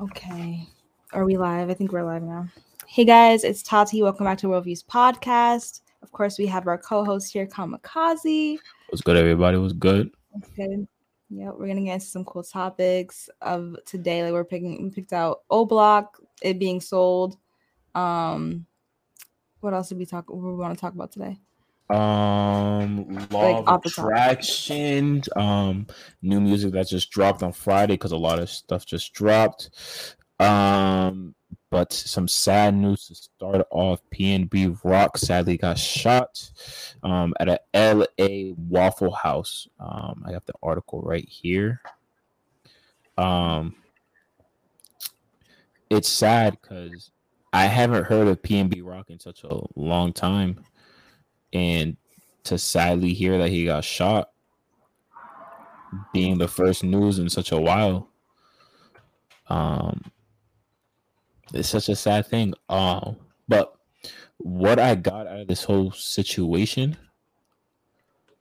Okay. Are we live? I think we're live now. Hey guys, it's Tati. Welcome back to Worldviews Podcast. Of course, we have our co-host here, Kamikaze. What's good, everybody? What's good? What's good? Yeah, we're gonna get into some cool topics of today. Like we're picking, we picked out O Block, it being sold. Um, what else did we talk? What we want to talk about today? Um, law Like, of off the top. attraction. Um, new music that just dropped on Friday because a lot of stuff just dropped. Um, but some sad news to start off. PNB Rock sadly got shot. Um, at a LA Waffle House. Um, I have the article right here. Um, it's sad because I haven't heard of PNB Rock in such a long time and to sadly hear that he got shot being the first news in such a while um it's such a sad thing. Um but what i got out of this whole situation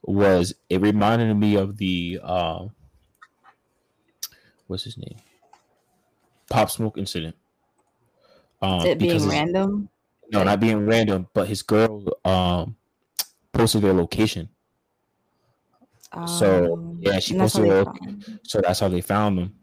was it reminded me of the uh what's his name? Pop smoke incident. Um it being random. no, not being random, but his girl um posted their location. So, Um, yeah, she and that's how posted they her- So that's how they found them.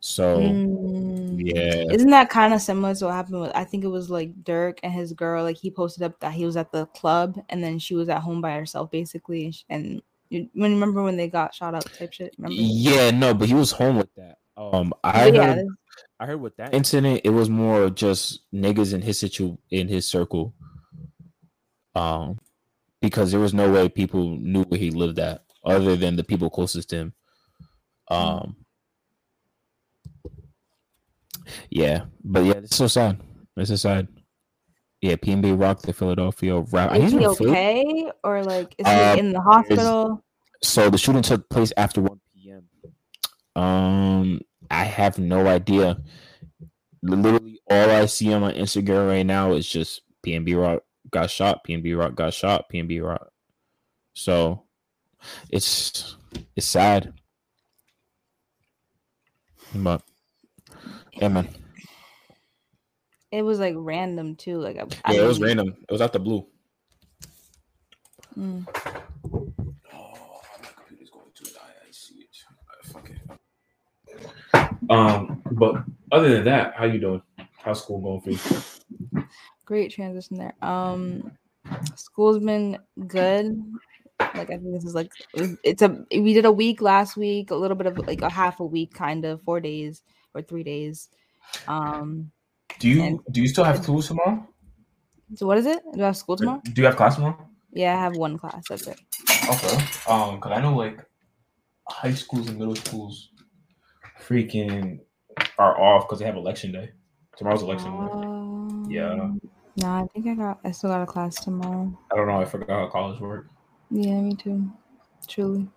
So Mm. yeah. Isn't that kind of similar to what happened with I think it was like Durk and his girl like he posted up that he was at the club and then she was at home by herself basically and you remember when they got shot up type shit remember Yeah, no, but he was home with that. Um I yeah, heard I heard with that incident it was more just niggas in his situ in his circle. Um because there was no way people knew where he lived at other than the people closest to him. Um Yeah, but yeah, it's so sad. It's so sad. Yeah, PNB Rock, the Philadelphia rap. is he Philly. okay or like is he Uh, in the hospital So the shooting took place after 1 p.m. Um, I have no idea. Literally, all I see on my Instagram right now is just PNB Rock got shot, PNB Rock got shot, PNB Rock. So it's it's sad. But yeah, man. it was like random too like I, I Yeah, it was random. It was out the blue. mm. Oh, my computer's going to die. I see it. Fuck it. Um, but other than that, how you doing? How's school going for you? Great transition there um school's been good like i think this is like it's a we did a week last week a little bit of like a half a week kind of four days or three days um Do you And- do you still have tools tomorrow? so what is it do i have school tomorrow Do you have class tomorrow? yeah i have one class that's it Okay. Um, because I know like high schools and middle schools freaking are off because they have election day. Tomorrow's election day. Yeah. No i think i got i still got a class tomorrow I don't know. I forgot how college worked. yeah me too truly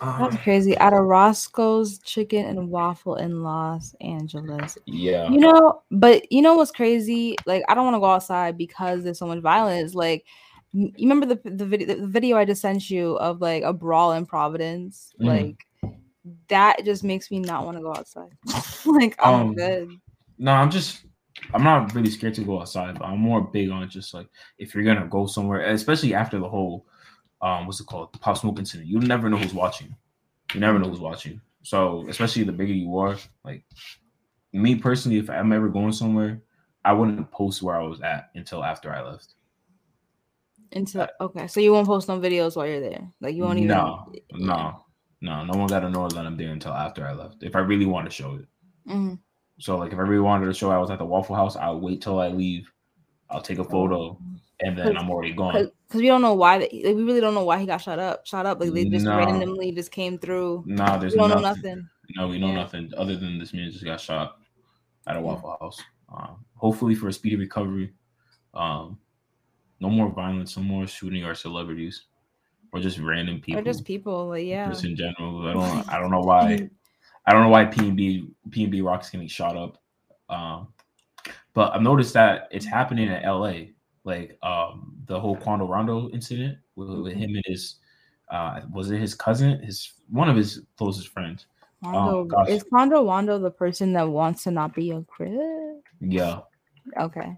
Um, that's crazy at a roscoe's chicken and waffle in los angeles yeah. You know, but you know what's crazy? Like, I don't want to go outside because there's so much violence. Like, you remember the the video the video I just sent you of like a brawl in Providence? Mhm. Like, that just makes me not want to go outside. like, I'm Um, good. No, I'm just I'm not really scared to go outside, but I'm more big on just like if you're gonna go somewhere, especially after the whole um what's it called pop smoke incident, you never know who's watching. You never know who's watching. So especially the bigger you are, like me personally, if I'm ever going somewhere, I wouldn't post where I was at until after I left. Until okay, so you won't post no videos while you're there. Like, you won't even. No, no, no, no one gotta know that I'm there until after I left. If I really want to show it. Mhm. So like if I really wanted to show I was at the Waffle House, I'll wait till I leave. I'll take a photo and then I'm already gone. Because we don't know why. They, like, we really don't know why he got shot up. Shot up. Like they just randomly just came through. Nah, there's We don't know nothing. nothing. No, we know Yeah. nothing other than this man just got shot at a Waffle House. Um, hopefully for a speedy recovery. Um, no more violence, no more shooting our celebrities or just random people. Or just people. Like yeah. Just in general. I don't. I don't know why. I don't know why P and B P and B Rock's getting shot up. Um, but I've noticed that it's happening in L.A. Like um, the whole Quando Rondo incident with, with him and his uh, was it his cousin, his one of his closest friends. Wando, gosh. is Quando Rondo the person that wants to not be a Crip? Yeah. Okay.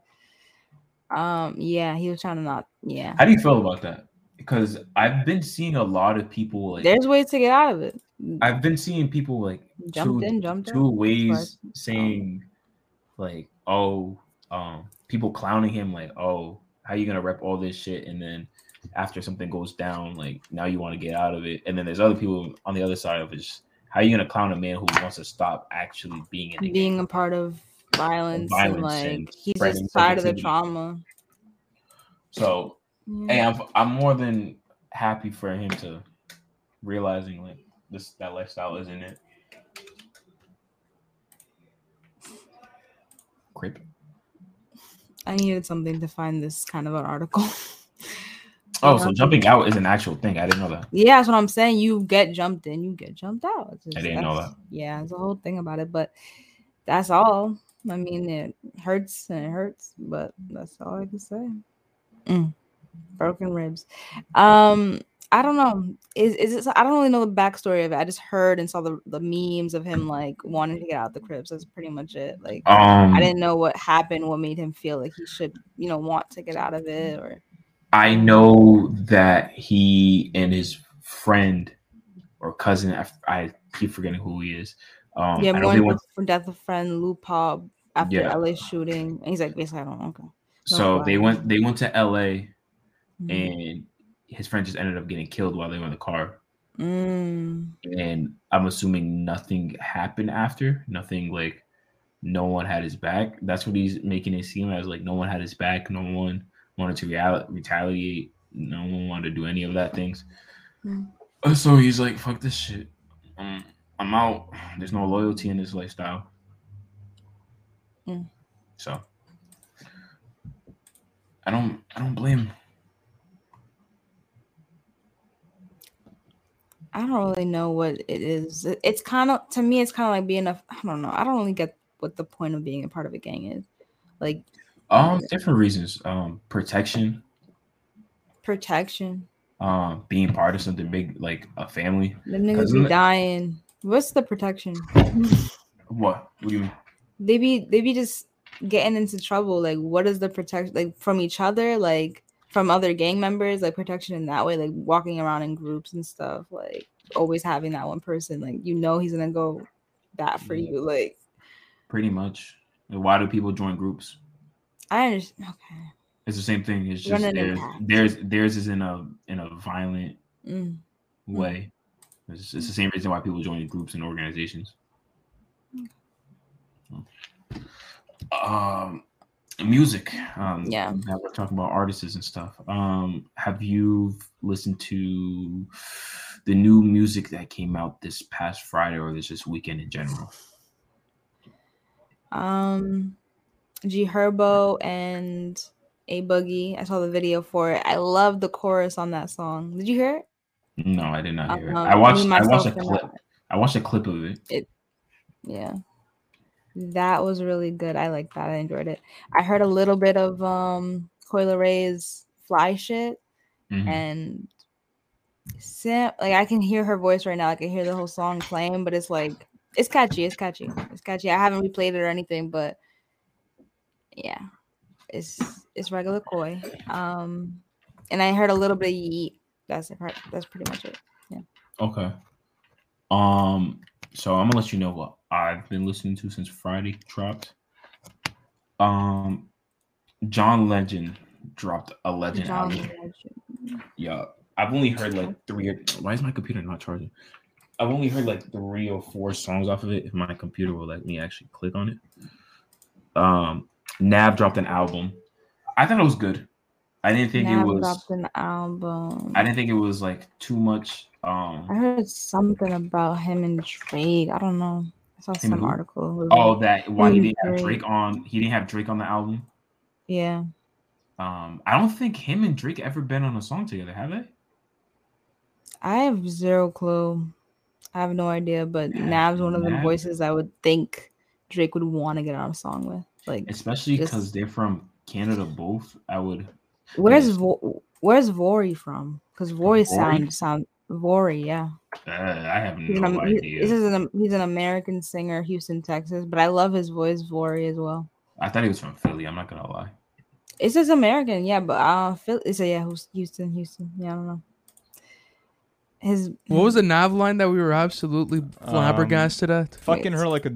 Um. Yeah, he was trying to not. Yeah. How do you feel about that? Because I've been seeing a lot of people like There's ways to get out of it. I've been seeing people like Jumped two, in, jumped two out. ways saying like, oh, um, people clowning him like, oh, how you gonna rep all this shit and then after something goes down, like now you want to get out of it. And then there's other people on the other side of it. Just, how you gonna clown a man who wants to stop actually being in the game? being a part of violence, and like and he's just tired of the trauma. So Yeah. hey, I'm I'm more than happy for him to realizing like this that lifestyle isn't it. Crip. I needed something to find this kind of an article. Oh, so jumping out is an actual thing. I didn't know that. yeah, that's what I'm saying. You get jumped in, you get jumped out. It's I didn't know that. Yeah, there's a whole thing about it, but that's all. I mean, it hurts and it hurts, but that's all I can say. Mm. Broken ribs. Um, I don't know. Is is it? I don't really know the backstory of it. I just heard and saw the the memes of him like wanting to get out of the Crips. That's pretty much it. Like Um, I didn't know what happened, what made him feel like he should, you know, want to get out of it or I know that he and his friend or cousin, I, I keep forgetting who he is. Um, yeah, I know they mourning went, for death of friend Lul Pab after Yeah. LA shooting. And he's like, basically, I don't know. Okay. so they went they went to L.A. Mhm. and his friend just ended up getting killed while they were in the car. Mm, And I'm assuming nothing happened after. Nothing like no one had his back. That's what he's making it seem as like no one had his back. No one wanted to real- retaliate. No one wanted to do any of that things. Mm. Uh, So he's like, "Fuck this shit. Um, I'm out. There's no loyalty in this lifestyle." Mm. So I don't. I don't blame. I don't really know what it is. It's kind of to me, it's kind of like being a. I don't know. I don't really get what the point of being a part of a gang is. Like Um, different reasons. Um, protection. protection. Um, being part of something big like a family. The niggas be dying. What's the protection? What? What do you mean? they be they be just getting into trouble. Like, what is the protection? Like from each other, like from other gang members, like protection in that way, like walking around in groups and stuff. Like always having that one person, like you know he's gonna go bat for Yeah. you. Like Pretty much. Why do people join groups? I understand. Okay. It's the same thing. It's just in theirs. Theirs. Theirs is in a in a violent Mm. way. It's, it's the same reason why people join groups and organizations. Um, music. Um, Yeah. Now we're talking about artists and stuff. Um, have you listened to the new music that came out this past Friday or this this weekend in general? Um, G Herbo and A Boogie. I saw the video for it. I love the chorus on that song. Did you hear it? No, I did not hear it. Um, I watched. I watched a clip. I watched a clip of it. it. Yeah. That was really good. I like that. I enjoyed it. I heard a little bit of um Coi Leray's fly shit Mhm. and Sam like I can hear her voice right now. I can hear the whole song playing, but it's like it's catchy, it's catchy. It's catchy. I haven't replayed it or anything, but yeah. It's it's regular Coi. Um and I heard a little bit of Yeat. That's it. That's pretty much it. Yeah. Okay. Um. So I'm gonna let you know what I've been listening to since Friday dropped. Um, John Legend dropped a Legend John album. Legend. Yeah, I've only heard like three. Or, why is my computer not charging? I've only heard like three or four songs off of it. If my computer will let me actually click on it. Um, Nav dropped an album. I thought it was good. I didn't think Nav it was. dropped an album. I didn't think it was like too much. Um, I heard something about him and Drake. I don't know. I saw some article. Oh, that why he didn't have Drake. On. He didn't have Drake on the album. yeah. Um, I don't think him and Drake ever been on a song together, have they? I have zero clue. I have no idea, but Yeah, Nav's one of the Nav. voices I would think Drake would want to get on a song with. Like, Especially because they're from Canada, both. I would. where's. Vo- where's Vory from? Because Vory Vory? sound sound Vory, yeah. Uh, I have He's no an, idea. this is an, he's an American singer, Houston, Texas, but I love his voice, Vory, as well. I thought he was from Philly. I'm not gonna lie. It says American, yeah, but uh, Phil, it's a yeah, Hous- Houston, Houston. Yeah, I don't know. His What was the nav line that we were absolutely flabbergasted at? Fucking Wait. her like a.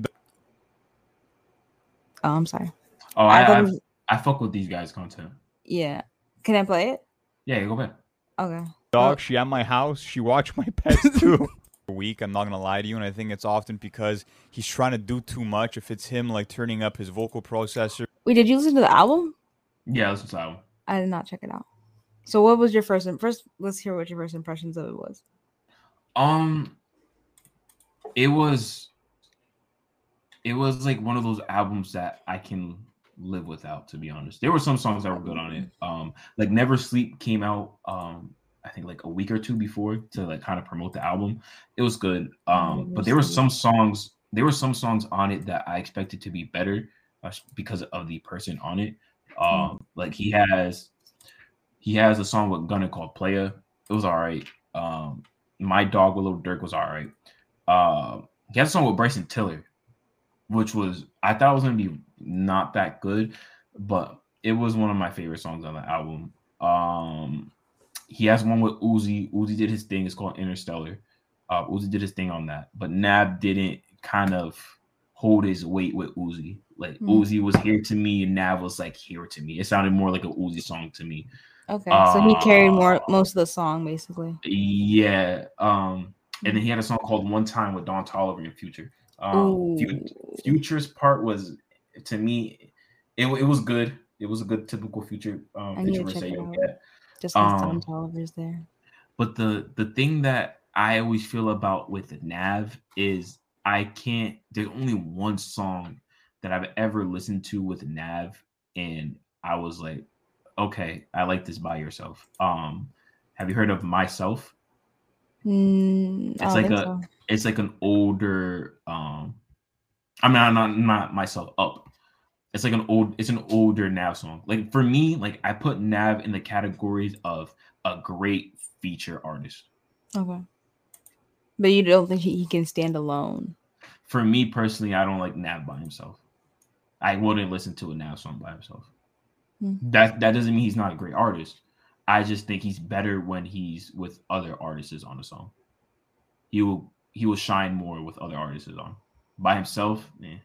Oh, I'm sorry. Oh, I I, I, was- I fuck with these guys' content. Yeah, can I play it? Yeah, go ahead. Okay. Dog. She at my house. She watched my pets too. A week, I'm not gonna lie to you, and I think it's often because he's trying to do too much. If it's him like turning up his vocal processor, Wait, did you listen to the album? Yeah, listen to that one. I did not check it out. So, what was your first? im- First, let's hear what your first impressions of it was. Um, it was, it was like one of those albums that I can live without. To be honest, there were some songs that were good on it. Um, like Never Sleep came out. Um, I think like a week or two before to like kind of promote the album. It was good. Um, but there were some songs. There were some songs on it that I expected to be better uh, because of the person on it. Um, like he has, he has a song with Gunna called "Playa." It was all right. Um, my dog with Lil Durk was all right. Uh, he has a song with Bryson Tiller, which was I thought was gonna be not that good, but it was one of my favorite songs on the album. Um, he has one with Uzi. Uzi did his thing. It's called Interstellar. Uh, Uzi did his thing on that, but Nav didn't kind of hold his weight with Uzi. Like Hmm. Uzi was here to me, and Nav was like here to me. It sounded more like a Uzi song to me. Okay, so he carried more Uh, most of the song basically. Yeah. Um, and then he had a song called One Time with Don Toliver and Future. Um, Fu- Future's part was to me, it, it was good. It was a good typical future um I need to check that it you'll out. get. Just because um, Toliver's there. But the the thing that I always feel about with Nav is I can't. There's only one song that I've ever listened to with Nav, and I was like, okay, I like this by yourself. Um, have you heard of Myself? Mm, It's like a- so. it's like an older um i mean i'm not not myself up it's like an old it's an older nav song. Like for me like i put nav in the categories of a great feature artist. Okay. But you don't think he, can stand alone? for me personally i don't like nav by himself. I wouldn't listen to a nav song by himself. Hmm. that that doesn't mean he's not a great artist. I just think he's better when he's with other artists on a song. He will he will shine more with other artists on. By himself eh,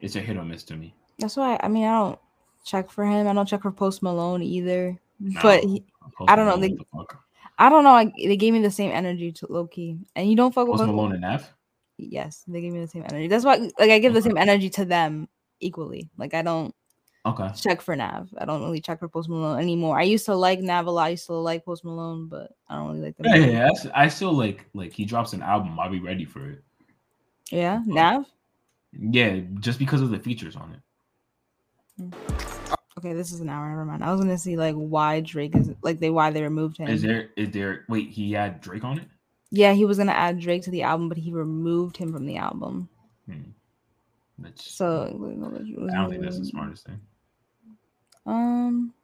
it's a hit or miss to me That's why I mean I don't check for him. I don't check for Post Malone either. No, But he, I don't know, they- the? I don't know. I, they gave me the same energy to Loki, and you don't fuck with Post Post Malone and F. Yes, they gave me the same energy. That's why, like, I give the same energy to them equally. Like, I don't Okay. check for Nav. I don't really check for Post Malone anymore. I used to like Nav a lot. I used to like Post Malone, but I don't really like them. Yeah, anymore. yeah, I still like like he drops an album. I'll be ready for it. Yeah, Nav. Yeah, just because of the features on it. Okay, this is an hour. Never mind. I was gonna see like why Drake is like they why they removed him. Is there is there wait he had Drake on it? yeah, he was gonna add Drake to the album, but he removed him from the album. Hmm. That's, So I don't think that's the smartest thing. Um,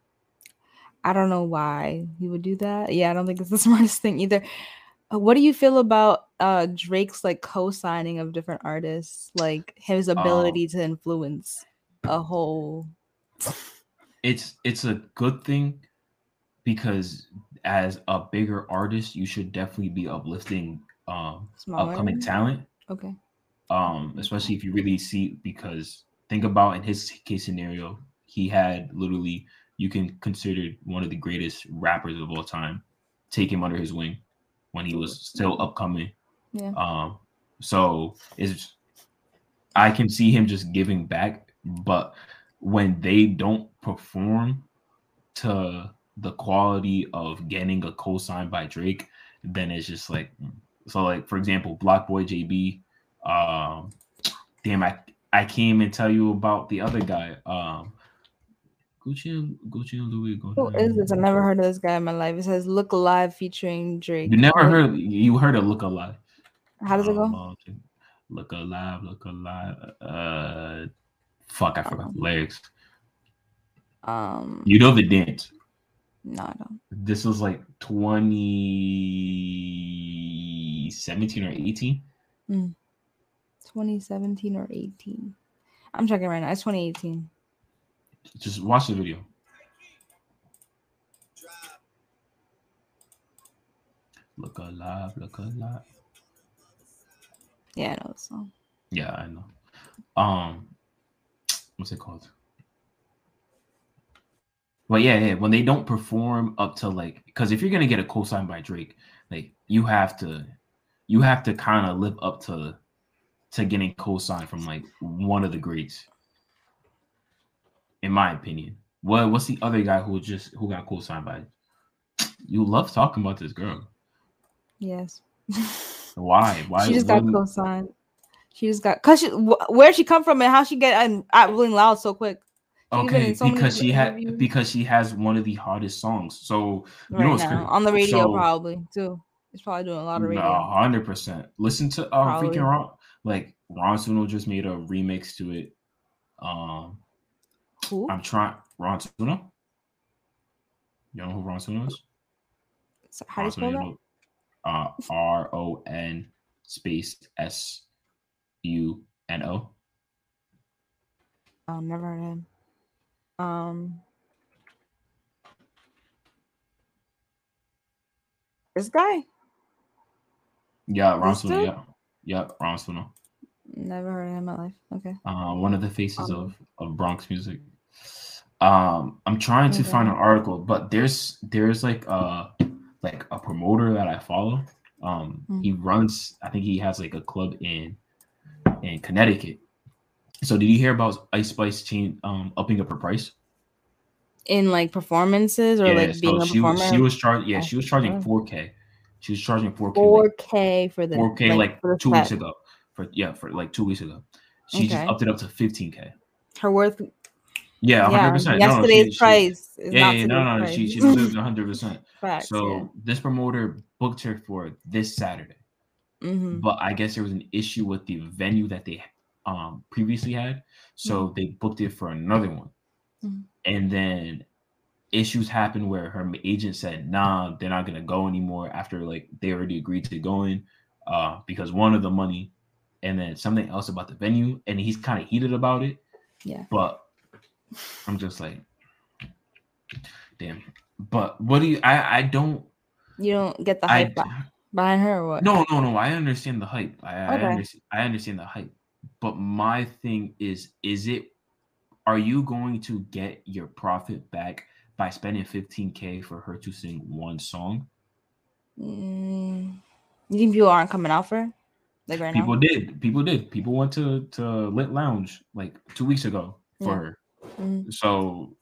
I don't know why he would do that. Yeah, I don't think it's the smartest thing either. Uh, What do you feel about uh Drake's like co-signing of different artists, like his ability to influence a whole? It's it's a good thing because as a bigger artist, you should definitely be uplifting um Smaller? upcoming talent. Okay. um, especially if you really see because think about in his case scenario, he had literally you can consider one of the greatest rappers of all time, take him under his wing when he was still upcoming. Yeah. Um, so it's I can see him just giving back, but when they don't perform to the quality of getting a co-sign by Drake, then it's just like mm. so like for example, BlocBoy JB um, damn, I I can't even tell you about the other guy. Um, Gucci and Gucci and Louis. Who is this? I've never heard of this guy in my life. It says "Look Alive" featuring Drake. You never heard? You heard of Look Alive? How does it go? Um, Look Alive, Look Alive. Uh, fuck, I forgot the lyrics. Um, You know the dance. No, I don't. This was like 2017 or 18. 2017 or 18. I'm checking right now. It's 2018. Just watch the video. Look alive, look alive. Yeah, I know the song. Yeah, I know. Um, what's it called? Well, yeah, yeah. When they don't perform up to like, because if you're gonna get a co-sign by Drake, like you have to, you have to kind of live up to, to getting cosign from like one of the greats. In my opinion, what what's the other guy who just who got co-signed by? You love talking about this girl. Yes. Why? Why? she just got co-signed. She just got cause she wh- where she come from and how she get and at Rolling Loud so quick She's Okay, so because she had because she has one of the hottest songs. So You know right what's now on the radio So- probably too. It's probably doing a lot of radio. no, hundred percent. Listen to uh, Probably. freaking Ron. Like Ron Suno just made a remix to it. Um, Who? I'm trying Ron Suno. You know who Ron Suno is? So how do you spell Ron that? Uh, R O N space S U N O. Oh, never heard of him. Um, this guy Yeah, Ron Suno. Yeah, yeah, Ron Suno. never heard of him in my life. Okay. uh, one of the faces Um, of, of Bronx music. Um, I'm trying to find an article, but there's there's like a like a promoter that I follow. Um, Mm. he runs. I think he has like a club in in Connecticut. So did you hear about Ice Spice chain um upping up her price? In like performances or like being a she was performer. she was charging. Yeah, Oh, she was charging 4K. She was charging 4K. four K for the 4K like, for the two weeks ago. For yeah, for like two weeks ago. She just Okay. upped it up to 15K. Her worth. Yeah, 100%. Yeah, No, no, yesterday's she- she- price is yeah, yeah, no, no, price. she she lived 100. percent Facts, So this promoter booked her for this Saturday, Mhm. but I guess there was an issue with the venue that they um previously had, so they booked it for another one, Mhm. and then issues happened where her agent said, "Nah, they're not gonna go anymore." After like they already agreed to going, uh, because one of the money, and then something else about the venue, and he's kind of heated about it. Yeah. but I'm just like, damn. But what do you? I I don't. You don't get the I hype be- behind her or what? no no no. I understand the hype. I I, understand, I understand the hype. But my thing is, is it? Are you going to get your profit back by spending 15k for her to sing one song? Mm, you think people aren't coming out for her? Like right People now? did. People did. People went to to Lit Lounge like two weeks ago for Yeah. her. Mhm. So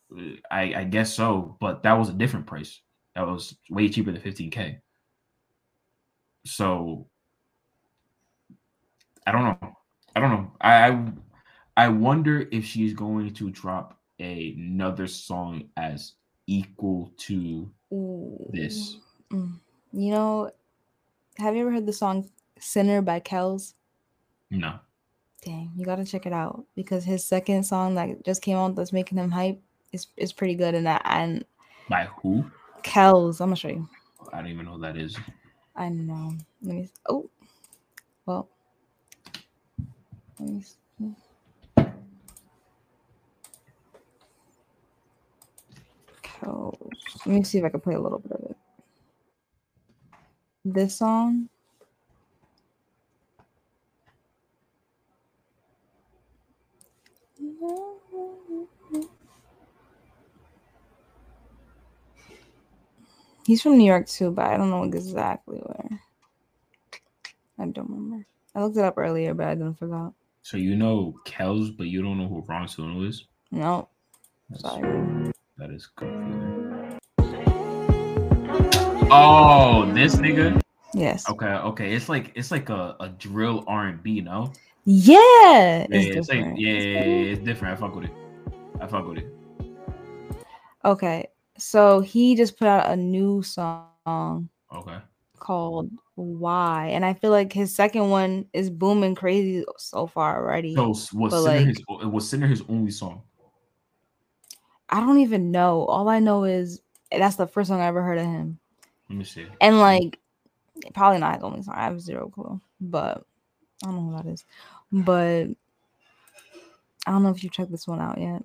I I guess so, but that was a different price. That was way cheaper than 15k. So I don't know. I don't know. I I, I wonder if she's going to drop another song as equal to Ooh. this. Mm. You know, have you ever heard the song Sinner by Kells? No. Dang, you gotta check it out because his second song that just came out that's making him hype is is pretty good and that and By who? Kells, I'm gonna show you. I don't even know who that is. I know. Let me oh well. Let me see. Let me see if I can play a little bit of it. This song. He's from New York too, but I don't know exactly where. I don't remember. I looked it up earlier, but I didn't forgot. So you know Kels, but you don't know who Ron Suno is? No, That's- sorry. That is confusing. Oh, this nigga. Yes. Okay, okay. It's like it's like a, a drill R and B, no? Yeah. Yeah, It's it's like yeah, It's yeah, yeah, it's different. I fuck with it. I fuck with it. Okay. So he just put out a new song Okay. called Why. And I feel like his second one is booming crazy so far already. So was But, Sinner like- his uh, was Sinner his only song? I don't even know. All I know is eh, That's the first song I ever heard of him. Let me see. And like, probably not his only song. I have zero clue, but I don't know who that is. But I don't know if you checked this one out yet.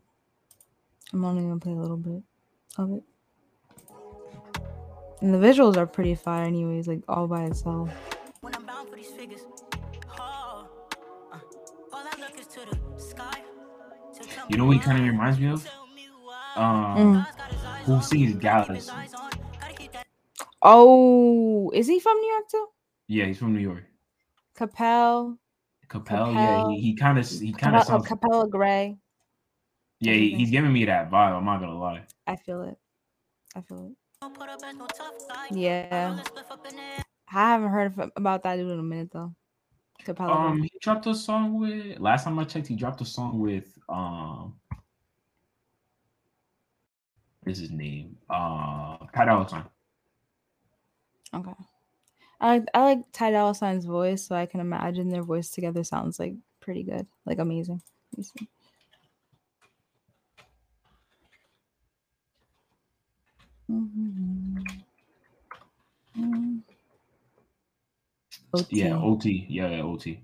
I'm only gonna play a little bit of it. And the visuals are pretty fire, anyways. Like all by itself. When I'm bound for these figures. Oh, uh, all I look is to the sky. So You know what he kind of reminds me of? tell me. Um, Mm. His eyes who on sings me, keep Galaxy? his eyes on. Gotta keep that Oh, is he from New York too? Yeah, he's from New York. Capel. Capel, yeah, he, he kind of he kind of sounds. Capella Grey. Yeah, he, he's giving me that vibe. I'm not gonna lie. I feel it. I feel it. don't put up as no tough guy. Yeah. Roll the spliff up in the air. I haven't heard about that dude in a minute though. Capella. Grey. Um, he dropped a song with. Last time I checked, he dropped a song with. Um, what is his name? Uh, Pat Alexander. Okay. I like I like Ty Dolla Sign's voice, so I can imagine their voice together sounds like pretty good, like amazing. Let see. Mhm. Yeah, OT. OT. Yeah, yeah, OT.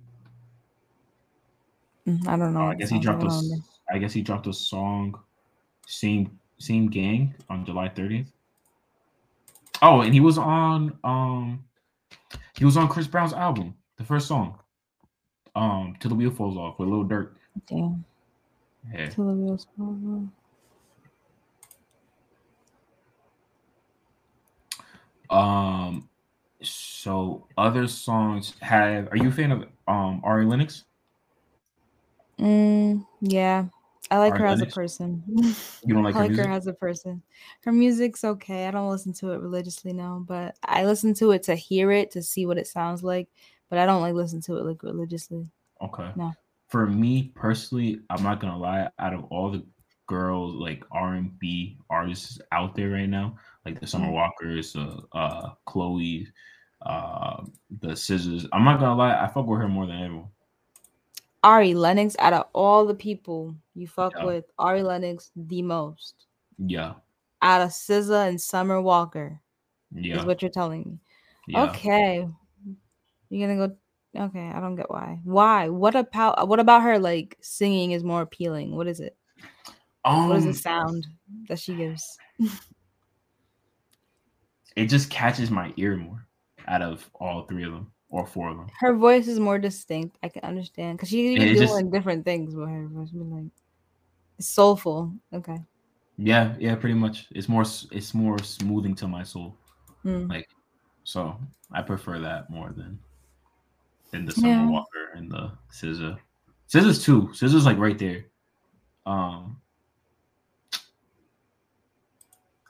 Mm, I don't know. Uh, I guess he dropped a. I don't s- remember. I guess he dropped a song, same same gang on July 30th. Oh, and he was on um, he was on Chris Brown's album, the first song, um, "Till the Wheel Falls Off" with Lil Durk. Damn. Yeah. Till the wheels fall off. Um, so other songs have. Are you a fan of um Ari Lennox? Mm, yeah. I like Ari her as a person. You don't like I her like music? her as a person. Her music's okay. I don't listen to it religiously now, but I listen to it to hear it, to see what it sounds like. But I don't like listen to it like religiously. Okay. No. For me personally, I'm not gonna lie. Out of all the girls like R and B artists out there right now, like the Summer Mhm. Walkers, uh, uh Chloe, uh, the Scissors. I'm not gonna lie. I fuck with her more than everyone. Ari Lennox, out of all the people you fuck Yeah. with, Ari Lennox the most. Yeah. Out of SZA and Summer Walker Yeah. is what you're telling me. yeah. Okay. You're gonna go okay, I don't get why. Why? What about what about her like singing is more appealing? What is it? Um, What is the sound that she gives? it just catches my ear more out of all three of them or four of them. Her voice is more distinct. I can understand because she's even just- doing different things with her voice. I mean, like it's soulful. Okay. Yeah, yeah, pretty much. It's more it's more smoothing to my soul. Mm. Like so I prefer that more than than the Summer Yeah. Walker and the Scissor. Scissors too. Scissors like right there. Um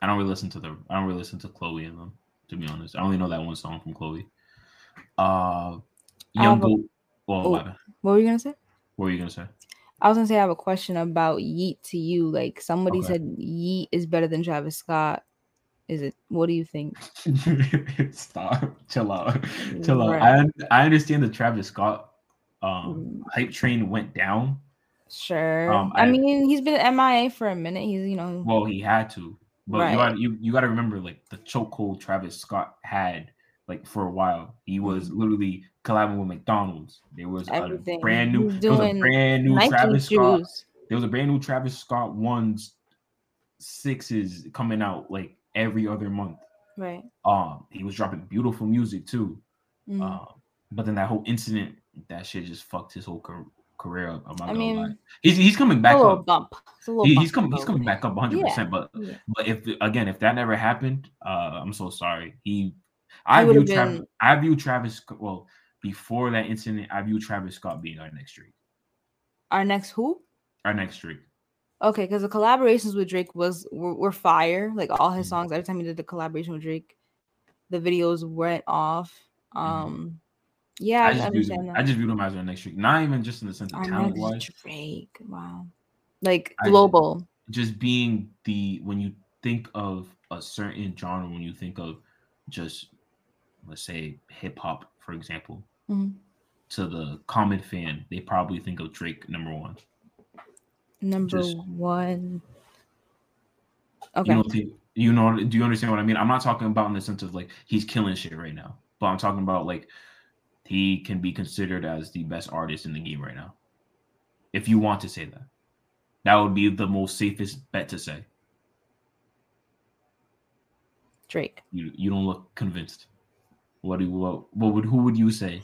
I don't really listen to the I don't really listen to Chloe and them, to be honest. I only know that one song from Chloe. Uh Young Goat. Well, oh. what were you gonna say? what were you gonna say? I was gonna say I have a question about Yeat to you. Like somebody Okay. said Yeat is better than Travis Scott. Is it? What do you think? Stop. Chill out. Chill out. Right. I, I understand the Travis Scott um, Mm. hype train went down. Sure. Um, I, I- mean, he's been MIA for a minute. He's you know. Well, he had to, but you got you, you got to remember like the chokehold Travis Scott had like for a while. He was literally collabing with McDonald's. There was Mm-hmm. Everything. a brand new, there was a brand new Nike Travis Scott. There was a brand new Travis Scott ones sixes coming out like every other month. Right. Um, he was dropping beautiful music too. Mhm. Um, but then that whole incident, that shit just fucked his whole car- career up. I'm not I gonna lie. mean, He's he's coming back up. bump. He- bump he's coming he's coming back up 100. percent But Yeah. but if again if that never happened, uh, I'm so sorry. He I He view would've Travis. been- I view Travis. Well, before that incident, I view Travis Scott being our next Drake. Our next who? Our next Drake. Okay, because the collaborations with Drake was were, were fire. Like all his Mhm. songs, every time he did the collaboration with Drake, the videos went off. Um, yeah, I, Mm-hmm. I just viewed understand him. I just viewed him as our next Drake. Not even just in the sense of Our talent wise. Drake. Wow, like I- global. just being the when you think of a certain genre, when you think of just let's say hip hop, for example, Mhm. to the common fan, they probably think of Drake number one. Number just- one. Okay. You don't You know, do you understand what I mean? I'm not talking about in the sense of like he's killing shit right now, but I'm talking about like he can be considered as the best artist in the game right now. If you want to say that, that would be the most safest bet to say. Drake. You you don't look convinced. What do you, what, what would who would you say?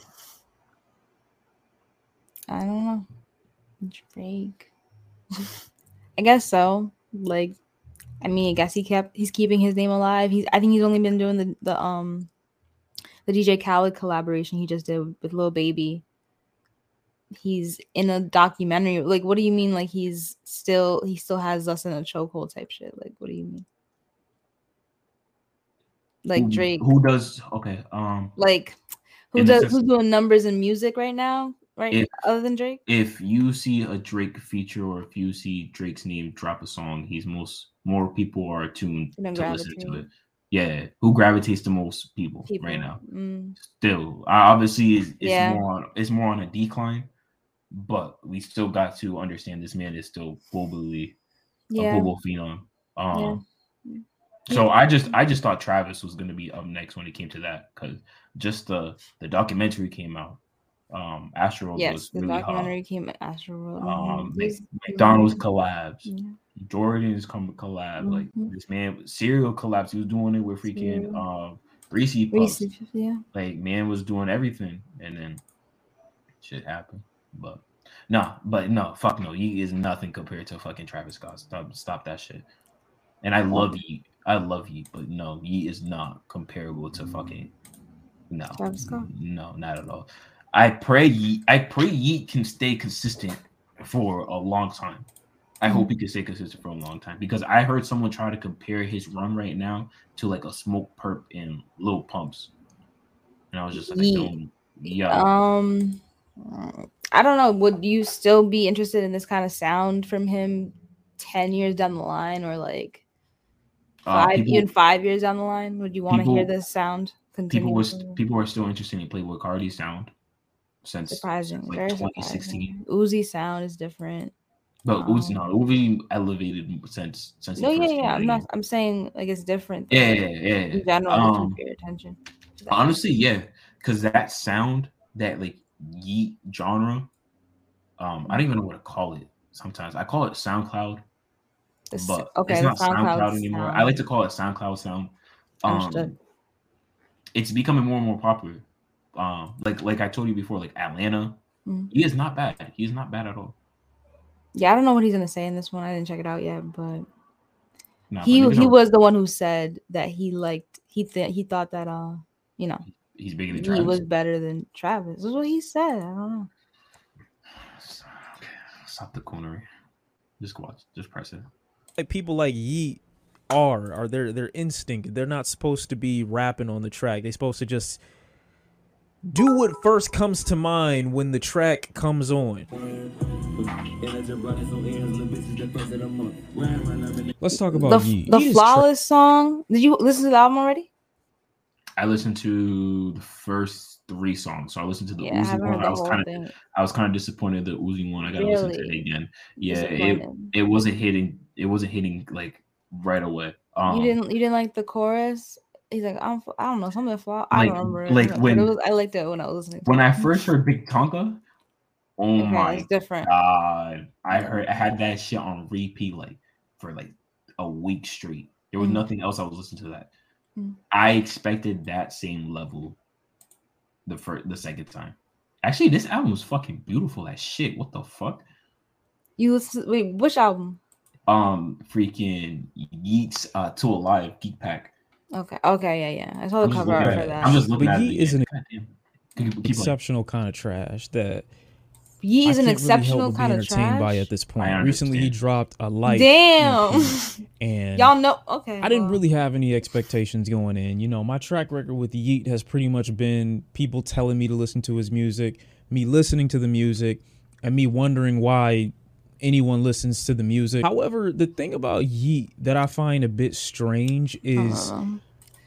I don't know. Drake. I guess so. Like, I mean, I guess he kept he's keeping his name alive. He's I think he's only been doing the the um the DJ Khaled collaboration he just did with Lil Baby. He's in a documentary. Like, what do you mean? Like, he's still he still has us in a chokehold type shit. Like, what do you mean? Like who, Drake. Who does okay? Um, Like, who does sense- who's doing numbers in music right now? Right, If- other than Drake. if you see a Drake feature or if you see Drake's name drop a song, he's most more people are tuned Gonna listen to it. Yeah, who gravitates to most people, People right now? Mm. Still, obviously, it's, it's Yeah. more on it's more on a decline, but we still got to understand this man is still globally a Yeah. global phenom. Um, Yeah. So I just I just thought Travis was gonna be up next when it came to that because just the the documentary came out. Um, Astro Yes, was the really hot. documentary came at Astroworld. Um, It was- McDonald's collabs, yeah. Jordan's come collab. Like Mhm. this man, cereal collabs. He was doing it with freaking um Reese Puffs. Reese, yeah. Like man was doing everything, and then shit happened. But nah, but no, fuck no. He is nothing compared to fucking Travis Scott. Stop, stop that shit. And I love Yeat. I love Yeat, but no, Yeat is not comparable to fucking no, Travis Scott? no, not at all. I pray Yeat. I pray Yeat can stay consistent for a long time. I hope he can stay consistent for a long time because I heard someone try to compare his run right now to like a Smokepurpp and Lil Pumps, and I was just like, Yeat. yeah, Um, I don't know. Would you still be interested in this kind of sound from him ten years down the line, or like Uh, five, people- even five years down the line? Would you want to hear this sound people were people were still interested in Playboi Carti's sound since surprising, like very 2016. surprising. Uzi sound is different. But Uzi, no, Um, Uzi elevated since since No, yeah, yeah. I'm not. I'm saying like it's different. Yeah, yeah, yeah. yeah. General, um, Um, pay attention. honestly, yeah, because that sound, that like Yeat genre, um, I don't even know what to call it. Sometimes I call it SoundCloud, The but okay, it's not SoundCloud, SoundCloud anymore. sound. I like to call it SoundCloud sound. Understood. Um, it's becoming more and more popular. Um, like like I told you before, like Atlanta, Mhm. he is not bad. He is not bad at all. Yeah, I don't know what he's gonna say in this one. I didn't check it out yet, but Nah, he but he was the one who said that he liked he th- he thought that uh you know he's bigger than he Travis. was better than Travis. This is what he said. I don't know. Okay, stop the cornering. Just watch. Just press it. like people like Yeat are are their their instinct. They're not supposed to be rapping on the track. They're supposed to just do what first comes to mind when the track comes on. Let's talk about The, Yeat. the Yeat is flawless song. Did you listen to the album already? I listened to the first three songs. So I listened to the Yeah, Uzi haven't one. the I was kind of. I was kind of disappointed the Uzi one. I gotta listen to it again. Yeah, it, it wasn't hitting. It wasn't hitting like right away. Um, you didn't you didn't like the chorus? He's like I'm I don't know something flaw. I Like- don't remember. like but when- was, I liked it when I was listening. To when it. I first heard Big Tonka. Oh Okay, my it's different. god! I heard I had that shit on repeat like for like a week straight. There was Mhm. nothing else I was listening to that. Mhm. I expected that same level the first the second time. Actually, this album was fucking beautiful as shit. What the fuck? You listen, wait, which album? Um, freaking Yeat's uh to Alive Geek Pack. Okay, okay, yeah, yeah. I saw the I'm cover art for that. I'm just looking But at it. Yeat is an God damn. Keep, keep going. exceptional kind of trash that Yeat is an can't really exceptional but be kind of entertained trash. by at this point. I Recently, he dropped a light. Damn, and y'all know. Okay, I didn't well, really have any expectations going in. You know, my track record with Yeat has pretty much been people telling me to listen to his music, me listening to the music, and me wondering why anyone listens to the music. However, the thing about Yeat that I find a bit strange is know.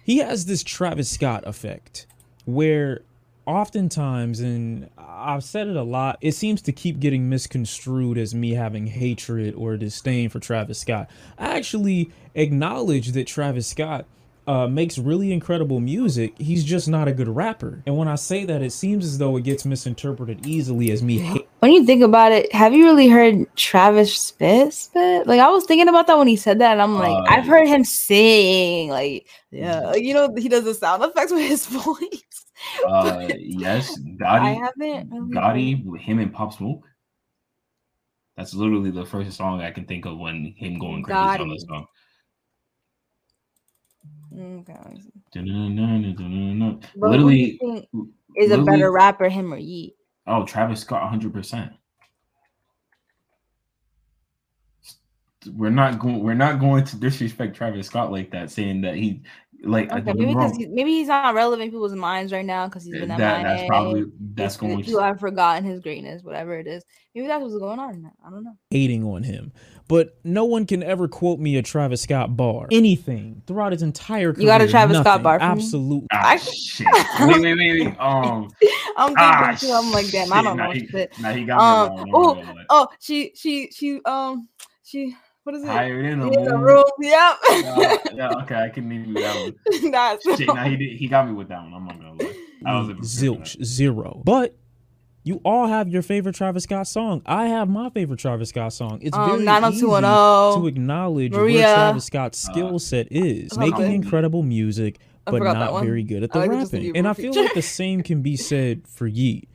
he has this Travis Scott effect where oftentimes, and I've said it a lot, it seems to keep getting misconstrued as me having hatred or disdain for Travis Scott. I actually acknowledge that Travis Scott uh, makes really incredible music. He's just not a good rapper. And when I say that, it seems as though it gets misinterpreted easily as me hate. When you think about it, have you really heard Travis spit? Spit? Like I was thinking about that when he said that, and I'm like, Uh, I've heard him sing. Like, yeah, you know, he does the sound effects with his voice. Uh, yes, I Gotti, haven't really. Gatti, with him and Pop Smoke. That's literally the first song I can think of when him going crazy on the song. Okay. Do you Literally, is a better rapper, him or Yeat? Oh, Travis Scott, 100%. We're not going. We're not going to disrespect Travis Scott like that, saying that he, like, Okay, maybe because he, maybe he's not relevant in people's minds right now because he's been that, MIA. that's probably that's going. People have forgotten his greatness, whatever it is. Maybe that's what's going on. I don't know. hating on him. But no one can ever quote me a Travis Scott bar. Anything throughout his entire career. You got a Travis Scott bar for me? Absolutely. Ah, I- shit. Wait, wait, wait, wait. Um, I'm thinking ah, too. I'm like, damn, I don't nah, know he- shit. Nah, he got Um, me. oh, wrong, I'm Oh, she, she, she, um, she. What is it? lie. Higher in the In the room. Yep. Yeah, yeah, okay, I can name you that one. That's Shit, nah, he did, he got me with that one. I'm not gonna lie. I was Zilch, zero. But you all have your favorite Travis Scott song. I have my favorite Travis Scott song. It's Um, very easy 90210. to acknowledge Maria. where Travis Scott's skill set is, making that. incredible music, but not very good at the like rapping. Bieber And I feel feature. like the same can be said for Yeat.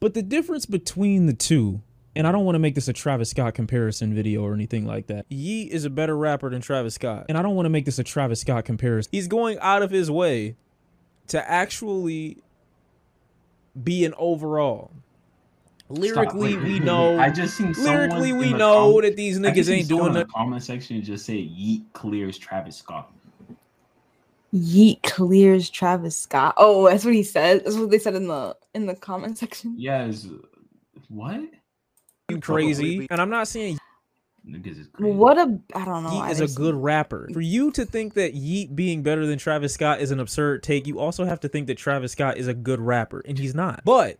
But the difference between the two, and I don't want to make this a Travis Scott comparison video or anything like that. Yeat is a better rapper than Travis Scott. And I don't want to make this a Travis Scott comparison. He's going out of his way to actually be an overall. Lyrically, Stop. we know. I just seen someone lyrically, in we the know com- that these niggas ain't someone doing in the comment section just say Yeat clears Travis Scott. Yeat clears Travis Scott. Oh, that's what he said. That's what they said in the in the comment section. Yes. What? You crazy. And I'm not saying Niggas is. What a I don't know. Yeat is a good rapper. For you to think that Yeat being better than Travis Scott is an absurd take, you also have to think that Travis Scott is a good rapper, and he's not. But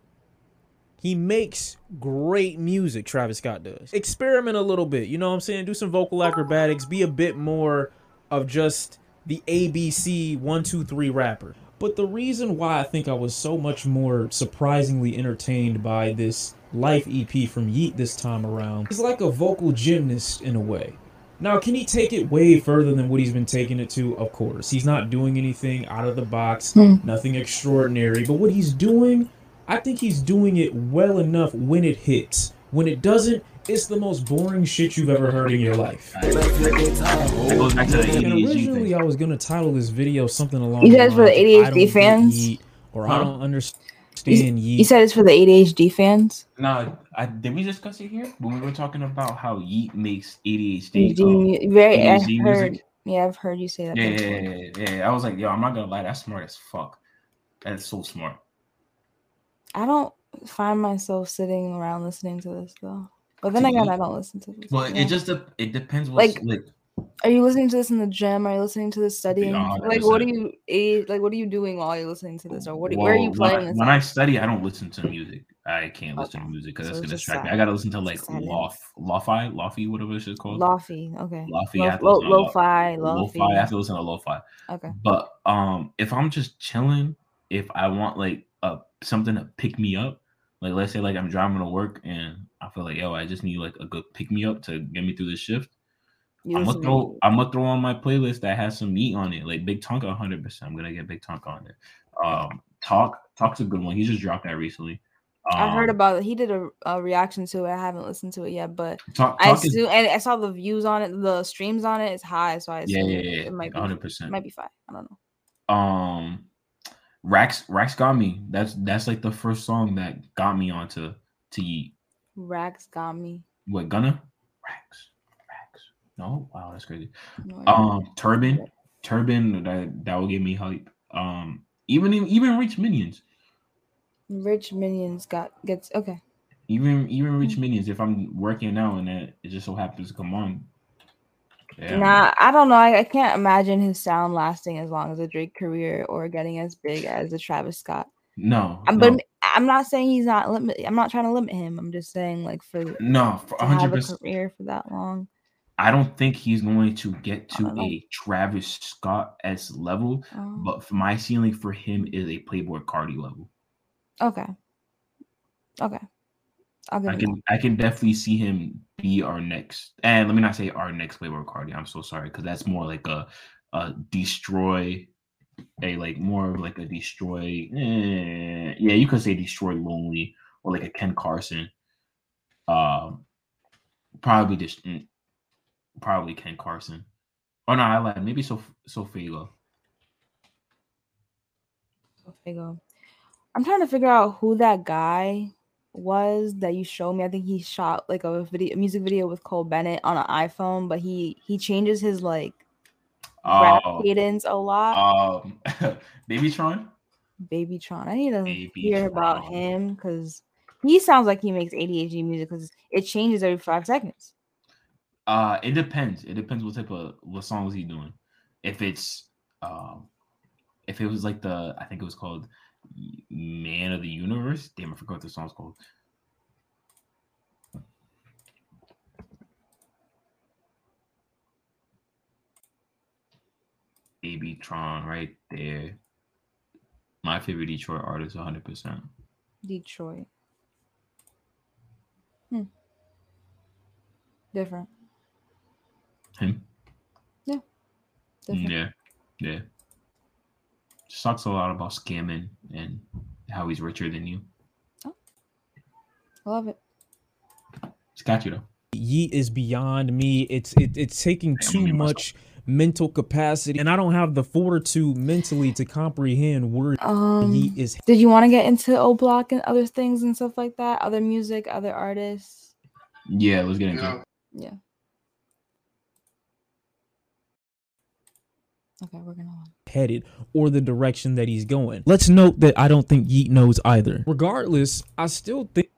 he makes great music, Travis Scott does. Experiment a little bit, you know what I'm saying? Do some vocal acrobatics, be a bit more of just the ABC one, two, three rapper. But the reason why I think I was so much more surprisingly entertained by this Lyfë EP from Yeat this time around is like a vocal gymnast in a way. Now, can he take it way further than what he's been taking it to? Of course. He's not doing anything out of the box, Hmm. nothing extraordinary. But what he's doing, I think he's doing it well enough when it hits. When it doesn't, it's the most boring shit you've ever heard in your life. That goes back to the And ADHD originally, thing. I was gonna title this video something along. You the said it's for the ADHD "I don't fans? Yeat," or I don't understand Yeat. You said it's for the ADHD fans. Nah, I, did we discuss it here when we were talking about how Yeat makes ADHD? Do um, you- very I've ADHD heard. music? Yeah, I've heard you say that. Yeah, yeah, yeah, yeah, yeah. I was like, yo, I'm not gonna lie, that's smart as fuck. That's so smart. I don't find myself sitting around listening to this though. But then again, I don't listen to this. Well, yeah. it just dep- it depends. What's, Like- like, Are you listening to this in the gym? Are you listening to this studying? Like, what are you like? What are you doing while you're listening to this, or what? Where are you playing when, I, this? when at? I study, I don't listen to music. I can't listen to music because So that's gonna just distract me. I gotta listen to like lof, lofi, lofi, whatever this is called. Lofi, okay. Lofi, Lo- I have to lo- lo-fi, Lo-fi. lofi. I have to listen to lo-fi. Okay. But um, if I'm just chilling, if I want like something to pick me up, like let's say like I'm driving to work and I feel like yo, I just need like a good pick me up to get me through this shift. I'm gonna throw I'm gonna throw on my playlist that has some meat on it, like Big Tonka 100. percent I'm gonna get Big Tonka on it. Um, Talk Talk's a good one. He just dropped that recently. Um, I heard about it. He did a, a reaction to it. I haven't listened to it yet, but Talk. I Talk is, and I saw the views on it, the streams on it is high, so I yeah, assume yeah, it, yeah, it might be 100. it percent might be five. I don't know. um Rax Rax got me. That's that's like the first song that got me onto to Yeat. Rax got me. What Gunna? Rax. Rax. No, wow, that's crazy. No. Um Turban. Turban that that will give me hype. Um even even Rich Minions. Rich Minions got gets okay. Even even. Rich Minions, if I'm working now and that it just so happens to come on. Yeah. Nah, I don't know. I, I can't imagine his sound lasting as long as a Drake career or getting as big as a Travis Scott. No, um, I'm, no, but I'm not saying he's not limit. I'm not trying to limit him. I'm just saying like for no, for have hundred a percent. career for that long. I don't think he's going to get to a Travis Scott s level, Oh, but for my ceiling for him is a Playboi Carti level. okay. Okay. I can I can definitely see him be our next, and let me not say our next Playboi Carti. I'm so sorry because that's more like a a destroy, a like more of like a destroy. eh, yeah, you could say destroy lonely or like a Ken Carson. Um, probably just mm, probably Ken Carson. Oh no, I lied. Maybe so SoFaygo. that. I'm trying to figure out who that guy was that you showed me. I think he shot like a video, a music video with Cole Bennett on an iPhone, but he he changes his like rap Oh, cadence a lot. um, Babytron. Baby Tron. I need to Baby hear about him because he sounds like he makes ADHD music because it changes every five seconds. Uh, it depends. It depends what type of what songs he doing. If it's um, if it was like the I think it was called Man of the Universe. Damn, I forgot what the song's called. Baby Tron, right there. My favorite Detroit artist, 100. percent Detroit. Hmm. Different. Him. Different. Yeah, yeah. Talks a lot about scamming and how he's richer than you. I love it. It's got you though. Yeat is beyond me. It's it, it's taking Damn, too much mental capacity, and I don't have the fortitude mentally to comprehend where Um, Yeat is did you want to get into O Block and other things and stuff like that? Other music, other artists? Yeah, let's get into it. Yeah. Okay, we're gonna. headed or the direction that he's going. Let's note that I don't think Yeat knows either. Regardless, I still think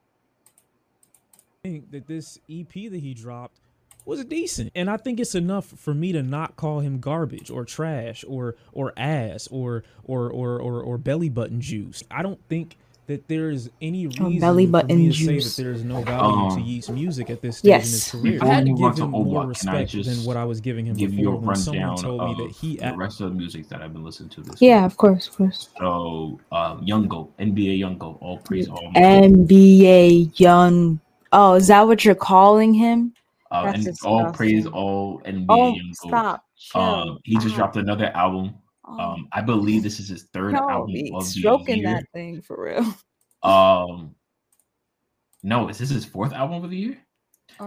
think that this EP that he dropped was decent. And I think it's enough for me to not call him garbage or trash or or ass or or or or, or belly button juice. I don't think that there's any reason belly for button me to juice. say that there's no value to Um, music at this stage yes. in his career. Before I had to give him more Oblock, respect than what I was giving him Give you before a when someone rundown told me of that he the rest of the music that I've been listening to this. Yeah, week. of course, of course. So, um, Young Goat, NBA Young Goat, all praise, all NBA Young. Oh, is that what you're calling him? uh, that's and all praise, all NBA Oh, Young Goat. stop. Chill Um, he just dropped another album. Oh, Um, I believe this is his third no, album of the stroking year. that thing for real. Um, no, is this his fourth album of the year?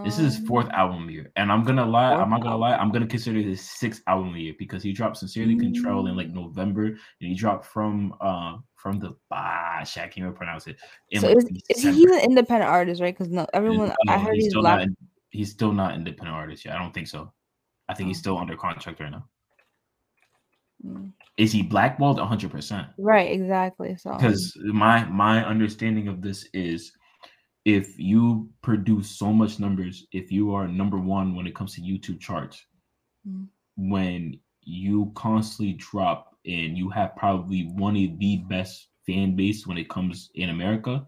This is his Um, fourth album of the year, and I'm gonna lie. I'm not gonna lie. I'm gonna consider his sixth album of the year because he dropped "Sincerely Kentrell" in like Mm. November, and he dropped from uh from the bah, shit, I can't even pronounce it. In So like is, is he, he's an independent artist, right? Because no, everyone uh, I heard he's, still black. not. He's still not independent artist yet. I don't think so. I think he's Oh. still under contract right now. Mm. Is he blackballed? 100. percent Right, exactly. So because my my understanding of this is if you produce so much numbers if you are number one when it comes to youtube charts Mhm. when you constantly drop and you have probably one of the best fan base when it comes in america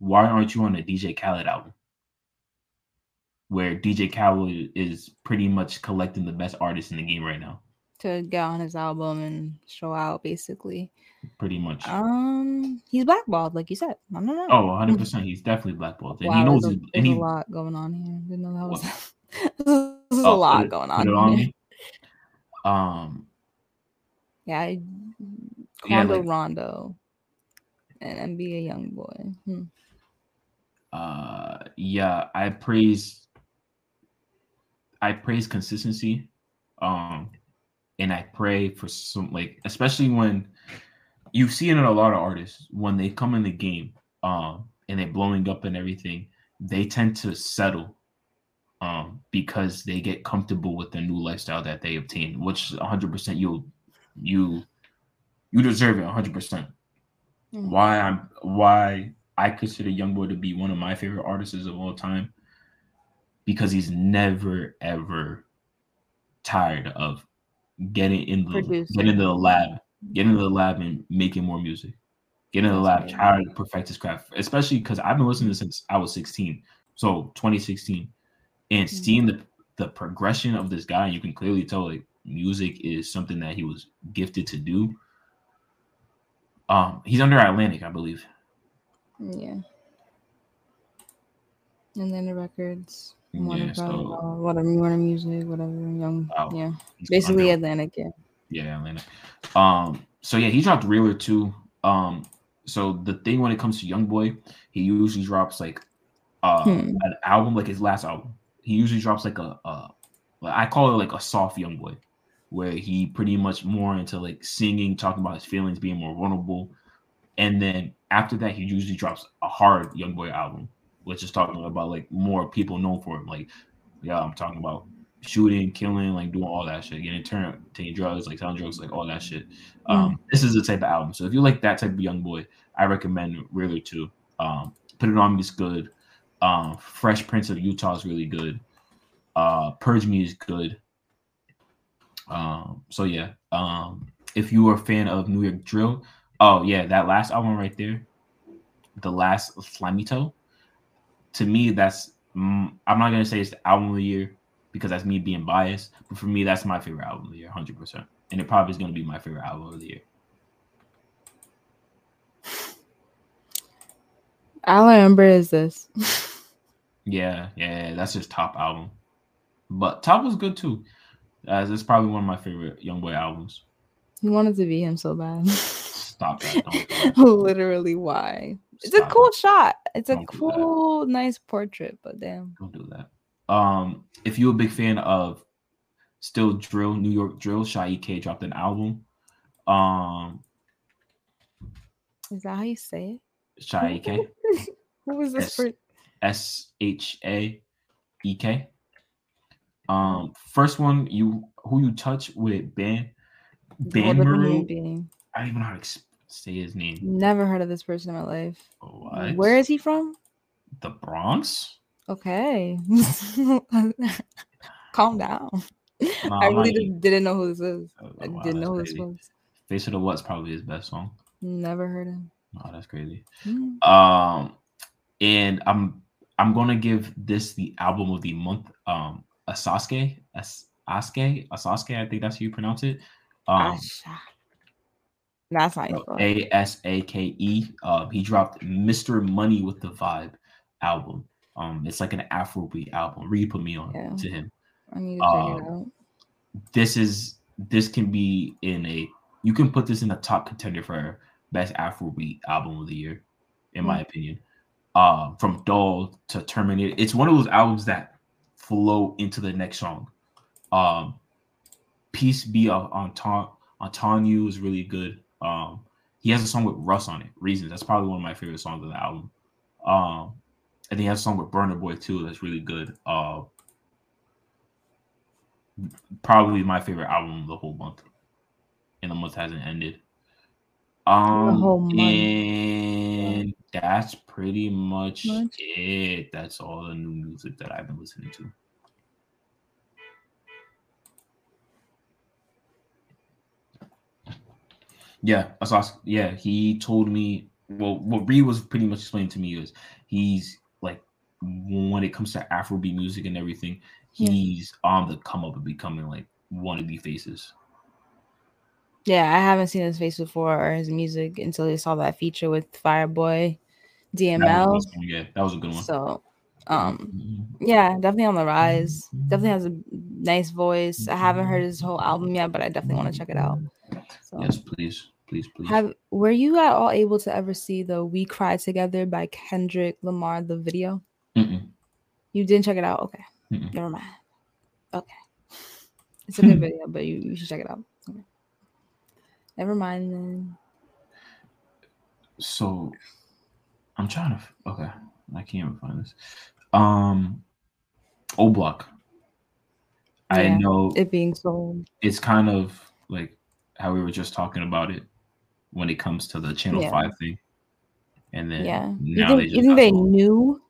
why aren't you on a dj khaled album where dj khaled is pretty much collecting the best artists in the game right now to get on his album and show out, basically. pretty much Um, he's blackballed, like you said. I don't know. oh 100% he's definitely blackballed and wow, he knows there's, a, there's he a lot going on here. Didn't know that was. This is Oh, a lot it- going on. on. Um, Yeah, I, Yeah, like- Rondo, and NBA young boy. Hmm. uh, yeah, I praise, I praise consistency, um, and I pray for some like, especially when you've seen it in a lot of artists when they come in the game, um, and they're blowing up and everything, they tend to settle, um, because they get comfortable with the new lifestyle that they obtain, which 100% you, you, you deserve it 100%. Mhm. why I'm why I consider YoungBoy to be one of my favorite artists of all time because he's never ever tired of getting in the Producing. getting into the lab, getting into the lab and making more music. Get in the lab, try to perfect his craft, especially because I've been listening since I was 16, so 2016, and Mhm. seeing the the progression of this guy, you can clearly tell like music is something that he was gifted to do. Um, he's under Atlantic, I believe. Yeah. And then the records. Yeah, Warner, so whatever, Warner Music, whatever, young, Wow. yeah, basically Atlantic, yeah. Yeah, Atlanta. Um, so yeah, he dropped Realer 2. Um, so the thing when it comes to Young Boy, he usually drops like uh Hmm. an album, like his last album. He usually drops like a uh I call it like a soft Young Boy, where he pretty much more into like singing, talking about his feelings, being more vulnerable. And then after that, he usually drops a hard Young Boy album, which is talking about like more people known for him. Like, yeah, I'm talking about shooting, killing, like doing all that shit, getting turned, taking drugs, like selling drugs, like all that shit. Um, this is the type of album. So if you like that type of young boy, I recommend Realer 2. Um, Put It On Me is good. Um, Fresh Prince of Utah is really good. Uh, Purge Me is good. Um, so yeah. Um, if you are a fan of New York Drill, oh yeah, that last album right there, the last Slimeto, to me that's mm, I'm not gonna say it's the album of the year because that's me being biased, but for me that's my favorite album of the year, hundred percent, and it probably is gonna be my favorite album of the year. Remember is this. Yeah, yeah, that's his top album, but top was good too. As it's probably one of my favorite YoungBoy albums. he wanted to be him so bad. Stop that. Literally, why? It's a cool shot. It's a Don't do that. cool, nice portrait, but damn. Don't do that. Um, if you're a big fan of still drill, New York drill, Shy K dropped an album. Um, Is that how you say Shy K, it? Who was this for? S H A E K. Um, first one, you who you touch with Ben Ben Maru. I don't even know how to ex- say his name. Never heard of this person in my life. What? Where is he from? the Bronx? Okay. Calm down. No, I really just didn't know who this is. Oh, I wow, didn't know who this was. Face of the What's probably his best song. Never heard him. Oh, that's crazy. Hmm. Um, and I'm I'm gonna give this the album of the month. Um, Asasuke, As Asuke, Asasuke. I think that's how you pronounce it. Um, Asha. That's you. A S A K E. Um, he dropped Mr. Money with the Vibe album. Um, it's like an Afrobeat album. Really put me on Yeah. to him. I need to check it um, out. This is this can be in a you can put this in a top contender for best Afrobeat album of the year, in my opinion. Uh, from Doll to Terminator, it's one of those albums that flow into the next song. Um, Peace Be on on on Tanya is really good. Um, he has a song with Russ on it. Reasons that's probably one of my favorite songs of the album. Um, and he has a song with Burna Boy too that's really good. Uh, probably my favorite album of the whole month, and the month hasn't ended. Um, whole month. and that's pretty much Much? it. That's all the new music that I've been listening to. Yeah, I saw. Yeah, he told me. Well, what Reed was pretty much explaining to me is he's like when it comes to Afrobeat music and everything, Yeah. he's on the come up of becoming like one of the faces. Yeah, I haven't seen his face before or his music until I saw that feature with Fireboy That DML. song, yeah, that was a good one. So, um, Mhm. yeah, definitely on the rise. Definitely has a nice voice. I haven't heard his whole album yet, but I definitely want to check it out. So, Yes, please, please, please. have were you at all able to ever see the "We Cry Together" by Kendrick Lamar the video? Mm-mm. You didn't check it out? Okay, Mm-mm. never mind. Okay, it's a good video, but you, you should check it out. Okay. Never mind then. So I'm trying to. Okay, I can't even find this. Um, O Block. I Yeah, know It being sold. it's kind of like how we were just talking about it when it comes to the Channel Yeah. Five thing, and then Yeah. You now think, they you think they sold. knew?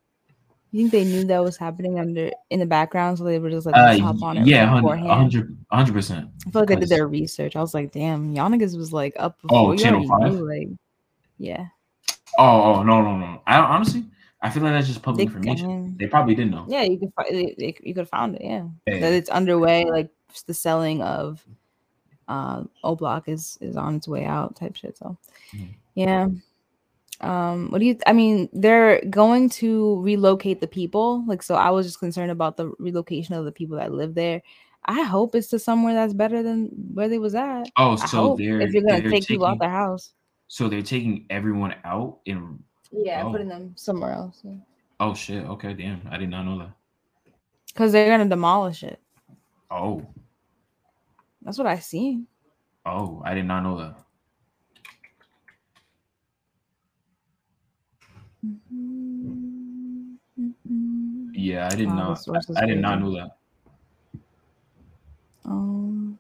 You think they knew that was happening under in the background, so they were just like, Uh, hop on it yeah, beforehand. 100 100 percent. I feel like they did their research. I was like, damn, y'all was like up before. Oh, you Channel 5? knew, like, Yeah, Oh, oh no, no, no. I honestly, I feel like that's just public They information. They probably didn't know. yeah. You could fi- they- they- you could have found it. Yeah, Yeah. that it's underway. Like the selling of uh O Block is is on its way out type shit. So Mhm. yeah. Um, what do you? I mean, they're going to relocate the people. Like, so I was just concerned about the relocation of the people that live there. I hope it's to somewhere that's better than where they was at. Oh, so they're if you're gonna take people out taking- their house. So they're taking everyone out in. Yeah, Oh. putting them somewhere else. Oh shit. Okay, damn. I did not know that. Because they're gonna demolish it. Oh, That's what I see. oh, I did not know that. Yeah, I did wow, not. source is I, I did not know that. Um,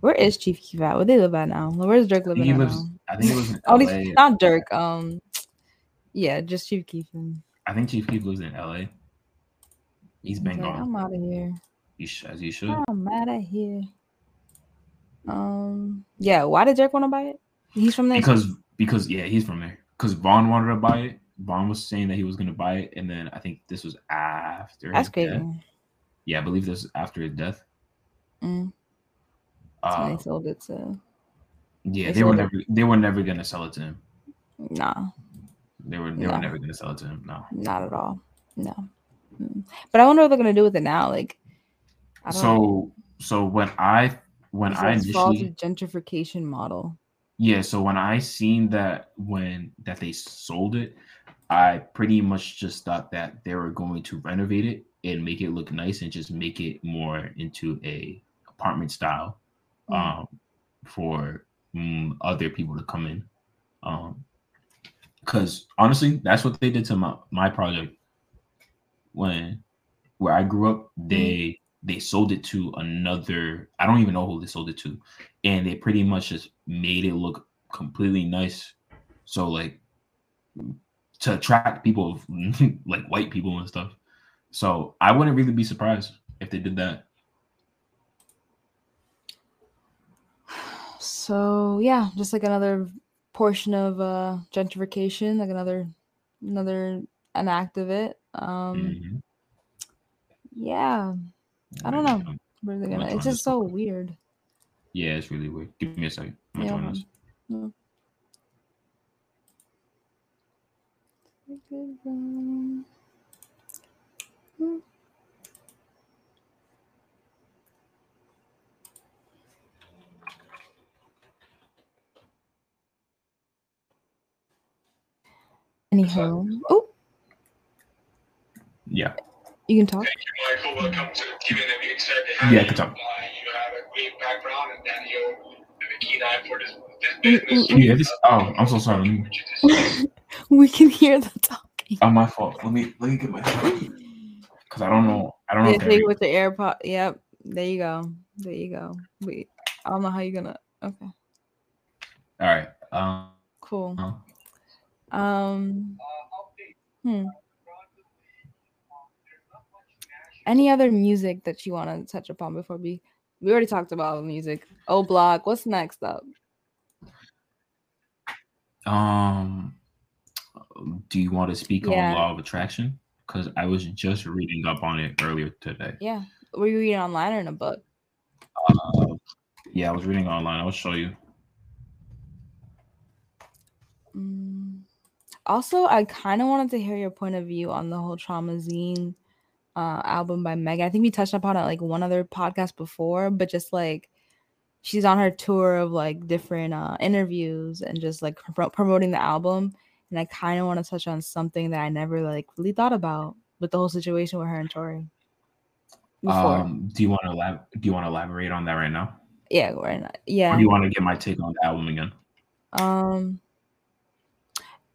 where is Chief Keef at? Where they live at now? Where's Durk I living he at lives. now? I think he lives in Oh, LA. these- not Durk. Um, yeah, just Chief Keef. I think Chief Keef lives in LA. He's been like, gone. I'm out of here. He sh- as he should. I'm out of here. Um, yeah. Why did Durk want to buy it? He's from there. Because because yeah, he's from there. Because Von wanted to buy it. Von was saying that he was gonna buy it, and then I think this was after. that's his crazy. death. Yeah, I believe this was after his death. Mm, when Uh, they sold it to. yeah, they they were sold it. never they were never gonna sell it to him. Nah, They were they No. were never gonna sell it to him. No. not at all. No. Mm. But I wonder what they're gonna do with it now. Like, I don't know. So so when I when I initially gentrification model. yeah so when I seen that when that they sold it, I pretty much just thought that they were going to renovate it and make it look nice and just make it more into a apartment style Mm. um for mm, other people to come in um because honestly that's what they did to my my project. When where i grew up mm-hmm. they they sold it to another i don't even know who they sold it to and they pretty much just made it look completely nice. So like to attract people like white people and stuff. So i wouldn't really be surprised if they did that. So yeah, just like another portion of uh gentrification, like another another an act of it. Um Mhm. yeah, I don't know. where they're I'm gonna it's just so weird. Yeah, it's really weird. Give me a second. Yeah, join hold this. on. No. Anyhow, oh, Yeah. you can talk. Thank you, Michael. Welcome to Given that excited to have Yeah, you. good talk. Uh, you have a great background and that you have a keen eye for this, Mm, this mm, business. Can you hear this? Oh, I'm so sorry. Me- Which you just- We can hear the talking. Oh, my fault. Let me let me get my because I don't know. I don't know. Yeah, if take every- it with the AirPod. Yep. There you go. There you go. Wait, I don't know how you're gonna. Okay, All right. Um. cool. uh, Um. Hmm. Any other music that you want to touch upon before we? We already talked about music. Oh, Block. What's next up? Um. Do you want to speak Yeah. on law of attraction? Because I was just reading up on it earlier today. Yeah. Were you reading online or in a book? Uh, yeah, I was reading online. I'll show you. Mm. Also, I kind of wanted to hear your point of view on the whole Traumazine uh, album by Megan. I think we touched upon it like one other podcast before, but just like she's on her tour of like different uh, interviews and just like pro- promoting the album. And I kind of want to touch on something that I never like really thought about with the whole situation with her and Tory. Before, Um. Do you want to lab? Do you want to elaborate on that right now? yeah, right now. Or yeah. do you want to get my take on the album again? Um,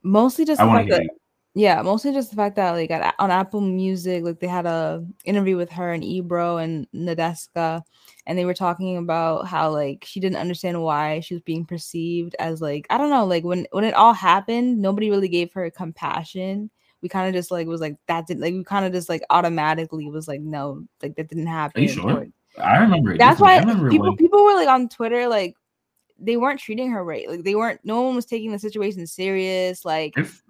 mostly just I the fact that yeah, mostly just the fact that like at, on Apple Music, like they had a interview with her and Ebro and Nadeska, and they were talking about how like she didn't understand why she was being perceived as like I don't know, like when when it all happened, nobody really gave her compassion. We kind of just like was like that didn't like we kind of just like automatically was like no, like that didn't happen. You sure? I remember. It that's why remember people when. people were like on Twitter like they weren't treating her right. Like they weren't. No one was taking the situation serious. Like If,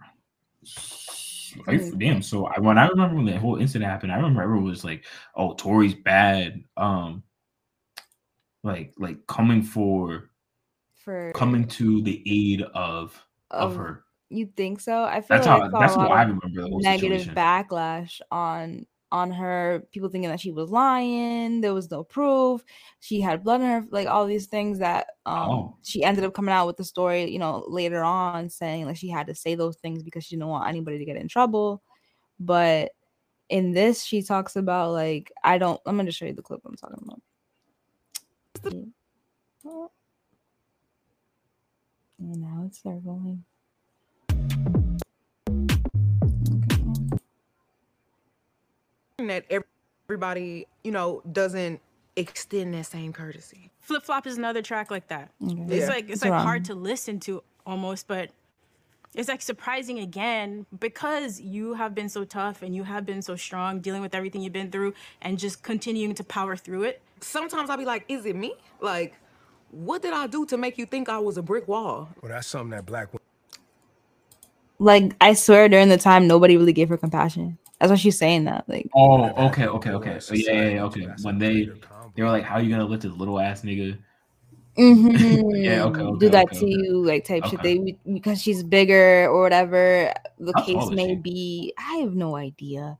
damn. So I, when I remember when that whole incident happened, I remember everyone was like, "Oh, Tory's bad." Um, like like coming for for coming to the aid of of of- her. You think so? I feel That's like how. That's what I remember. The whole negative situation. backlash on on her. People thinking that she was lying. There was no proof. She had blood in her. Like all these things that um Oh. she ended up coming out with the story. You know, later on saying like she had to say those things because she didn't want anybody to get in trouble. But in this, she talks about like I don't. I'm gonna show you the clip I'm talking about. Oh. And now it's circling. That everybody, you know, doesn't extend that same courtesy. Flip Flop is another track like that. Okay. It's Yeah. like it's It's like wrong. hard to listen to almost, but it's like surprising again because you have been so tough and you have been so strong dealing with everything you've been through and just continuing to power through it. Sometimes I'll be like, is it me? Like, what did I do to make you think I was a brick wall? Well, that's something that black women like I swear during the time nobody really gave her compassion. That's why she's saying that. Like Oh, okay, okay, okay. So yeah, yeah, yeah, okay. When they greater they were like, "How are you gonna lift this little ass nigga?" Mm-hmm. Yeah, okay, okay, do that okay, to okay. you, like type shit. They because she's bigger or whatever the How case may she? be. I have no idea.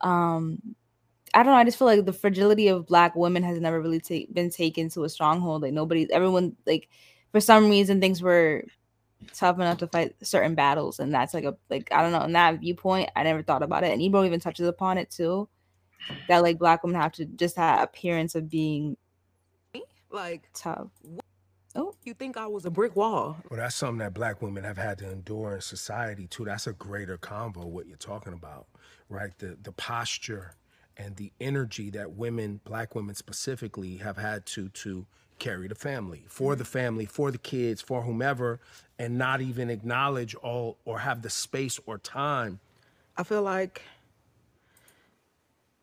Um, I don't know. I just feel like the fragility of black women has never really ta- been taken to a stronghold. Like nobody, everyone, like for some reason, things we're tough enough to fight certain battles, and that's like a like I don't know. In that viewpoint, I never thought about it, and Ebro even touches upon it too. That like black women have to just have appearance of being Like, tough. Oh you think I was a brick wall? Well, that's something that black women have had to endure in society too. That's a greater combo what you're talking about, right? The the posture and the energy that women, black women specifically, have had to to carry the family for the mm-hmm. family, for the kids, for whomever, and not even acknowledge all or have the space or time. I feel like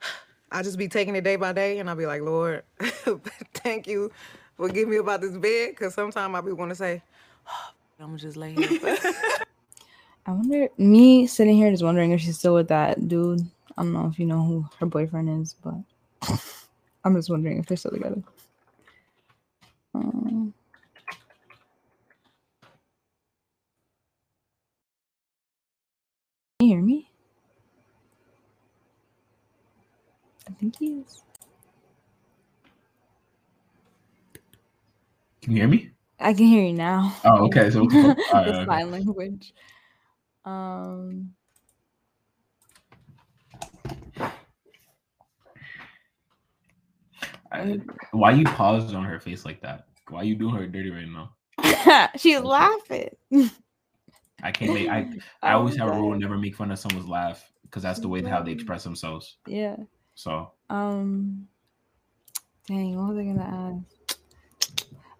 I just be taking it day by day, and I'll be like, Lord, thank you for giving me about this bed, because sometimes I'll be want to say, oh, I'm gonna just lay here. I wonder. Me sitting here just wondering if she's still with that dude. I don't know if you know who her boyfriend is, but I'm just wondering if they're still together. Um, can you hear me? I think he is. Can you hear me? I can hear you now. Oh, okay, so- all right, the okay. sign language. Um. I, why you paused on her face like that? Why you doing her dirty right now? She's laughing. I can't make. I I always have a rule: never make fun of someone's laugh because that's the way how they express themselves. Yeah. So Um. Dang, what was I gonna ask?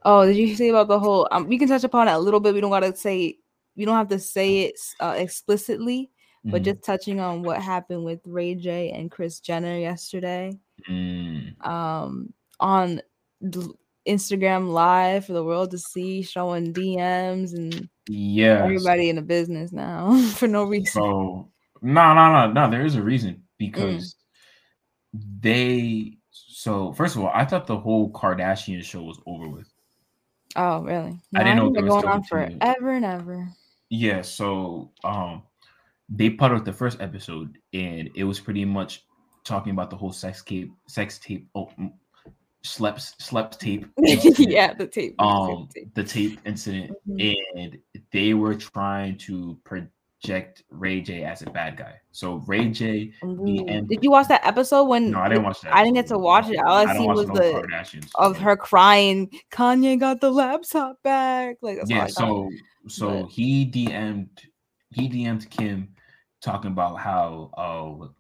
Oh, did you see about the whole? Um, we can touch upon it a little bit. We don't gotta say. You don't have to say it uh, explicitly, but Mhm. just touching on what happened with Ray J and Kris Jenner yesterday. mm, Um, on d- Instagram Live for the world to see, showing DMs and yeah, everybody in the business now for no reason. So no, no, no, no. There is a reason because they. So first of all, I thought the whole Kardashian show was over with. Oh, really? I didn't know think was going on forever and ever. Yeah, so um they put out the first episode and it was pretty much talking about the whole sex tape sex tape oh mm, slept slept tape yeah, the tape. the um tape. the tape incident Mhm. and they were trying to project Ray J as a bad guy. So Ray J end Did you watch that episode when? No, I didn't watch that. I didn't get to watch it. All I, don't see was the Kardashians. of her crying. Kanye got the laptop back. Like yeah so so But- he dm'd he dm'd kim talking about how oh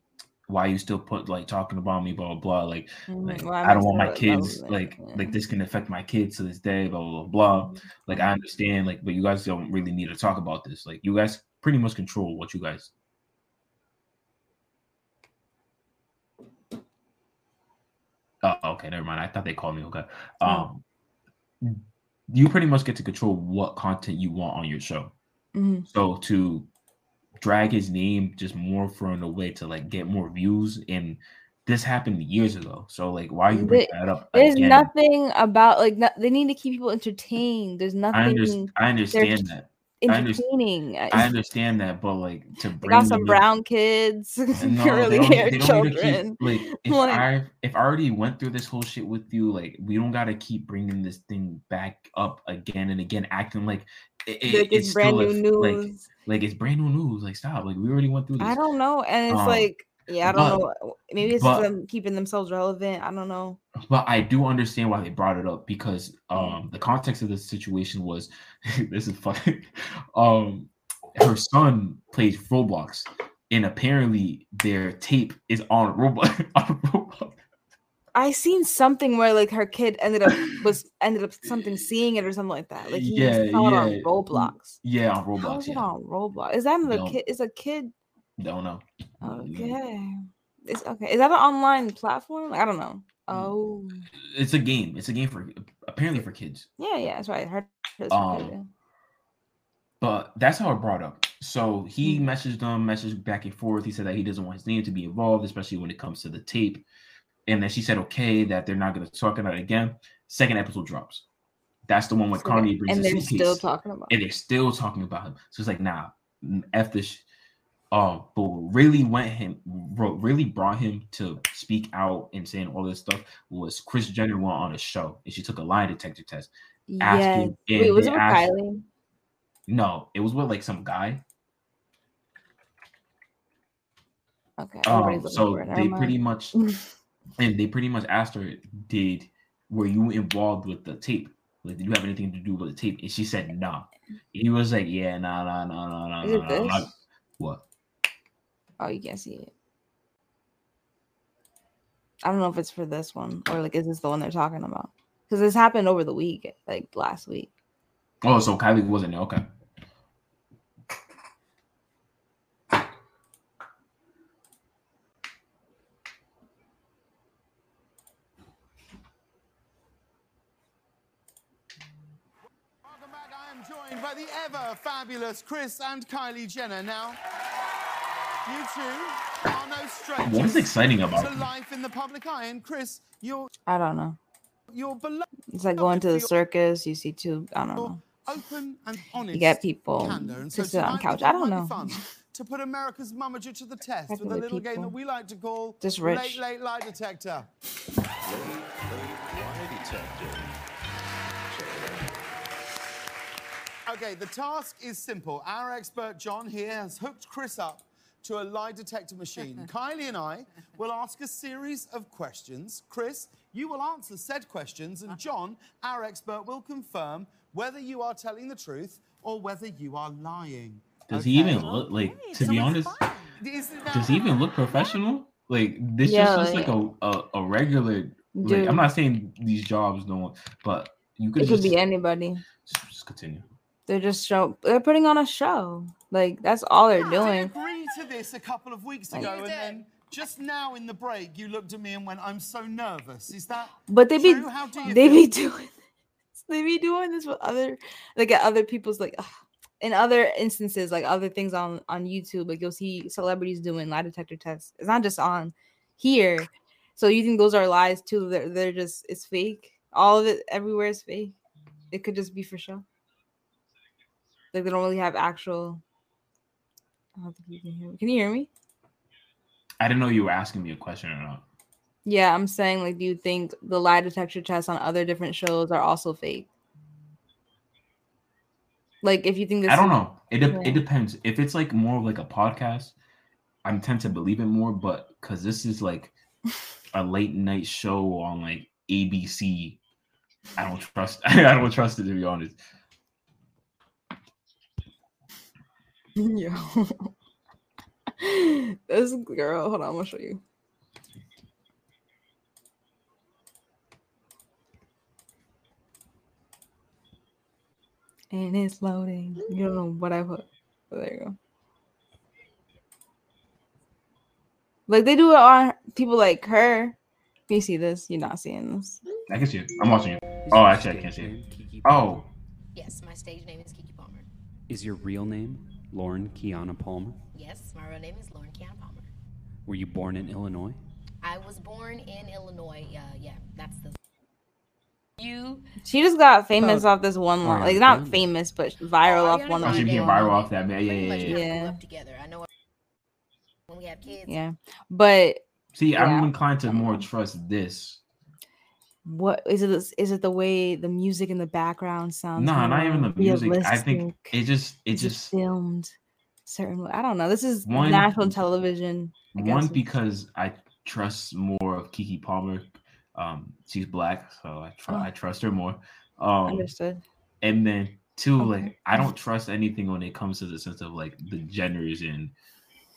why you still put like talking about me blah blah blah like, Mhm, like well, i don't want my kids like yeah. like this can affect my kids to this day blah blah blah Mhm. like i understand like but you guys don't really need to talk about this like you guys pretty much control what you guys oh okay never mind i thought they called me okay um you pretty much get to control what content you want on your show. Mhm. So to drag his name just more from a way to like get more views and this happened years ago. So like why are you bring There- that up There's again? nothing about like no, they need to keep people entertained. There's nothing. I, under- I understand that. I, entertaining. I understand that, but like to bring got some brown kids, No, curly haired they don't need to children. keep- like if Like- I if I already went through this whole shit with you, like we don't gotta keep bringing this thing back up again and again, acting like it, it- Like it's brand new a- like- news. Like, it's brand new news. Like stop. Like we already went through this. I don't know, and it's Um, like, yeah, I don't but- know. Maybe it's but- them keeping themselves relevant. I don't know. But I do understand why they brought it up because um the context of the situation was this is funny. Um her son plays Roblox and apparently their tape is on Roblox on Roblox. I seen something where like her kid ended up was ended up something seeing it or something like that. Like he Yeah, saw it on. Roblox. Yeah, on How Roblox. is it on Roblox? Is that the No. kid? Is a kid? Don't know. Okay. It's okay. Is that an online platform? I don't know. Oh, It's a game. It's a game for apparently for kids. yeah, yeah. That's right. I heard for Um. But that's how it brought up. So he Hmm. messaged them, messaged back and forth. He said that he doesn't want his name to be involved, especially when it comes to the tape. And then she said, okay, that they're not going to talk about it again. Second episode drops. That's the one with So Kanye brings and the they're suitcase. still talking about. It. And they're still talking about him. So it's like, nah, f this. Um, but what really went him, what really brought him to speak out and saying all this stuff was Kris Jenner went on a show and she took a lie detector test. Yes. asking- Wait, was it with asked- Kylie? No, it was with like some guy. Okay. Um, so for it. Never they pretty much, and they pretty much asked her, "Did were you involved with the tape? Like, did you have anything to do with the tape?" And she said, "No." He was like, "Yeah, nah, nah, nah, nah, nah, nah, nah, I'm not- this? What? Oh, you can't see it. I don't know if it's for this one or like is this the one they're talking about? Because this happened over the week, like last week. Oh, so Kylie wasn't there. Okay. Welcome back. I am joined by the ever fabulous Kris and Kylie Jenner. Now, you two are no strangers What is exciting about to them? life in the public eye. And Kris, you're I don't know. you're beloved, It's like going to the circus. You see two. I don't know. open and honest. You get people candor. To so sit on couch. I don't know. might be fun to put America's momager to the test with a Regular little game that we like to call Just Late rich. Late Lie Detector. Okay, the task is simple. Our expert John here has hooked Kris up to a lie detector machine. Kylie and I will ask a series of questions. Kris, you will answer said questions, and John, our expert, will confirm whether you are telling the truth or whether you are lying. Does he even look like? To be honest, Is does he even look professional? Like this Yeah, just looks like like- a, a a regular. Like, Dude. I'm not saying these jobs don't, but you could It could just, be anybody. just continue. They're just show. They're putting on a show. Like that's all they're I doing. Agreed to this a couple of weeks ago, and then just now in the break, you looked at me and went, "I'm so nervous." Is that? But they be true? How do you they feel? be doing this. They be doing this with other like at other people's like ugh, in other instances like other things on on YouTube like you'll see celebrities doing lie detector tests. It's not just on here. So you think those are lies too? They're they're just it's fake. All of it everywhere is fake. It could just be for show. Like they don't really have actual. I don't think you can hear me. Can you hear me? I didn't know you were asking me a question or not. Yeah, I'm saying like, do you think the lie detector tests on other different shows are also fake? Like, if you think this, I don't know. It de- it depends. If it's like more of like a podcast, I tend to believe it more. But because this is like a late night show on like ABC, I don't trust. I don't trust it to be honest. Yo. this girl, hold on, I'm gonna show you. And it's loading. You don't know what I put. Oh, there you go. Like they do it on people like her. Can you see this? You're not seeing this. I can see it. I'm watching it. Oh, actually, I can't see it. Oh, Yes, my stage name is Keke Palmer. Is your real name Lauren Keyana Palmer? Yes, my real name is Lauren Keyana Palmer. Were you born in Illinois? I was born in Illinois. Uh, yeah, that's the. You. She just got famous off this one line. Like not Grande. famous, but viral off one oh, of she became viral off that. Man. Yeah, yeah, Pretty yeah. yeah. up together. I know when we have kids. Yeah. But See, I'm inclined to more trust this. What is it is it the way the music in the background sounds? No, not even the music. I think it just it just filmed certain. I don't know. This is One- national television. I one guess. because I trust more of Keke Palmer. Um, she's black, so I tr- Oh. I trust her more. Um, Understood. and then two, Okay. like I don't trust anything when it comes to the sense of like the genders in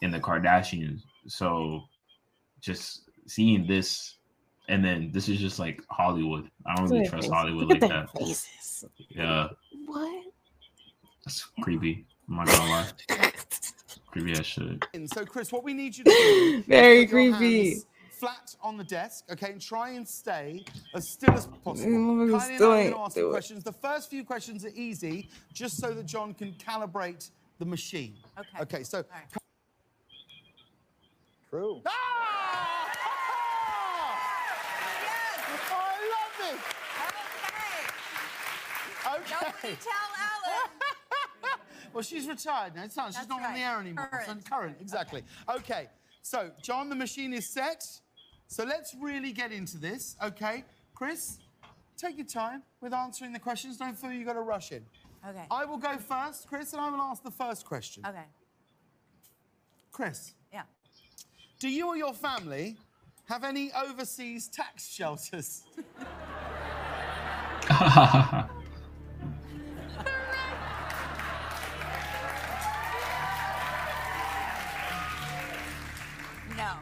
in the Kardashians. So just seeing this, and then this is just like Hollywood. I don't Look really trust faces. Hollywood Look like that. their faces. Yeah, What? that's creepy. I'm not gonna lie. creepy as shit. So, Kris, what we need you to do Very creepy. Flat on the desk, okay, and try and stay as still as possible. Mm, Kylie and I are going to ask do you it. questions. The first few questions are easy, just so that John can calibrate the machine. Okay. Okay. So. True. I this. Okay. Nobody tell Ellen. well, she's retired now. It's not. She's not on the air anymore. Current. Current, exactly. Okay. So, John, the machine is set. So let's really get into this. Okay, Kris, take your time with answering the questions. Don't feel you've got to rush in. Okay. I will go first, Kris, and I will ask the first question. Okay. Kris, Yeah. do you or your family have any overseas tax shelters? No.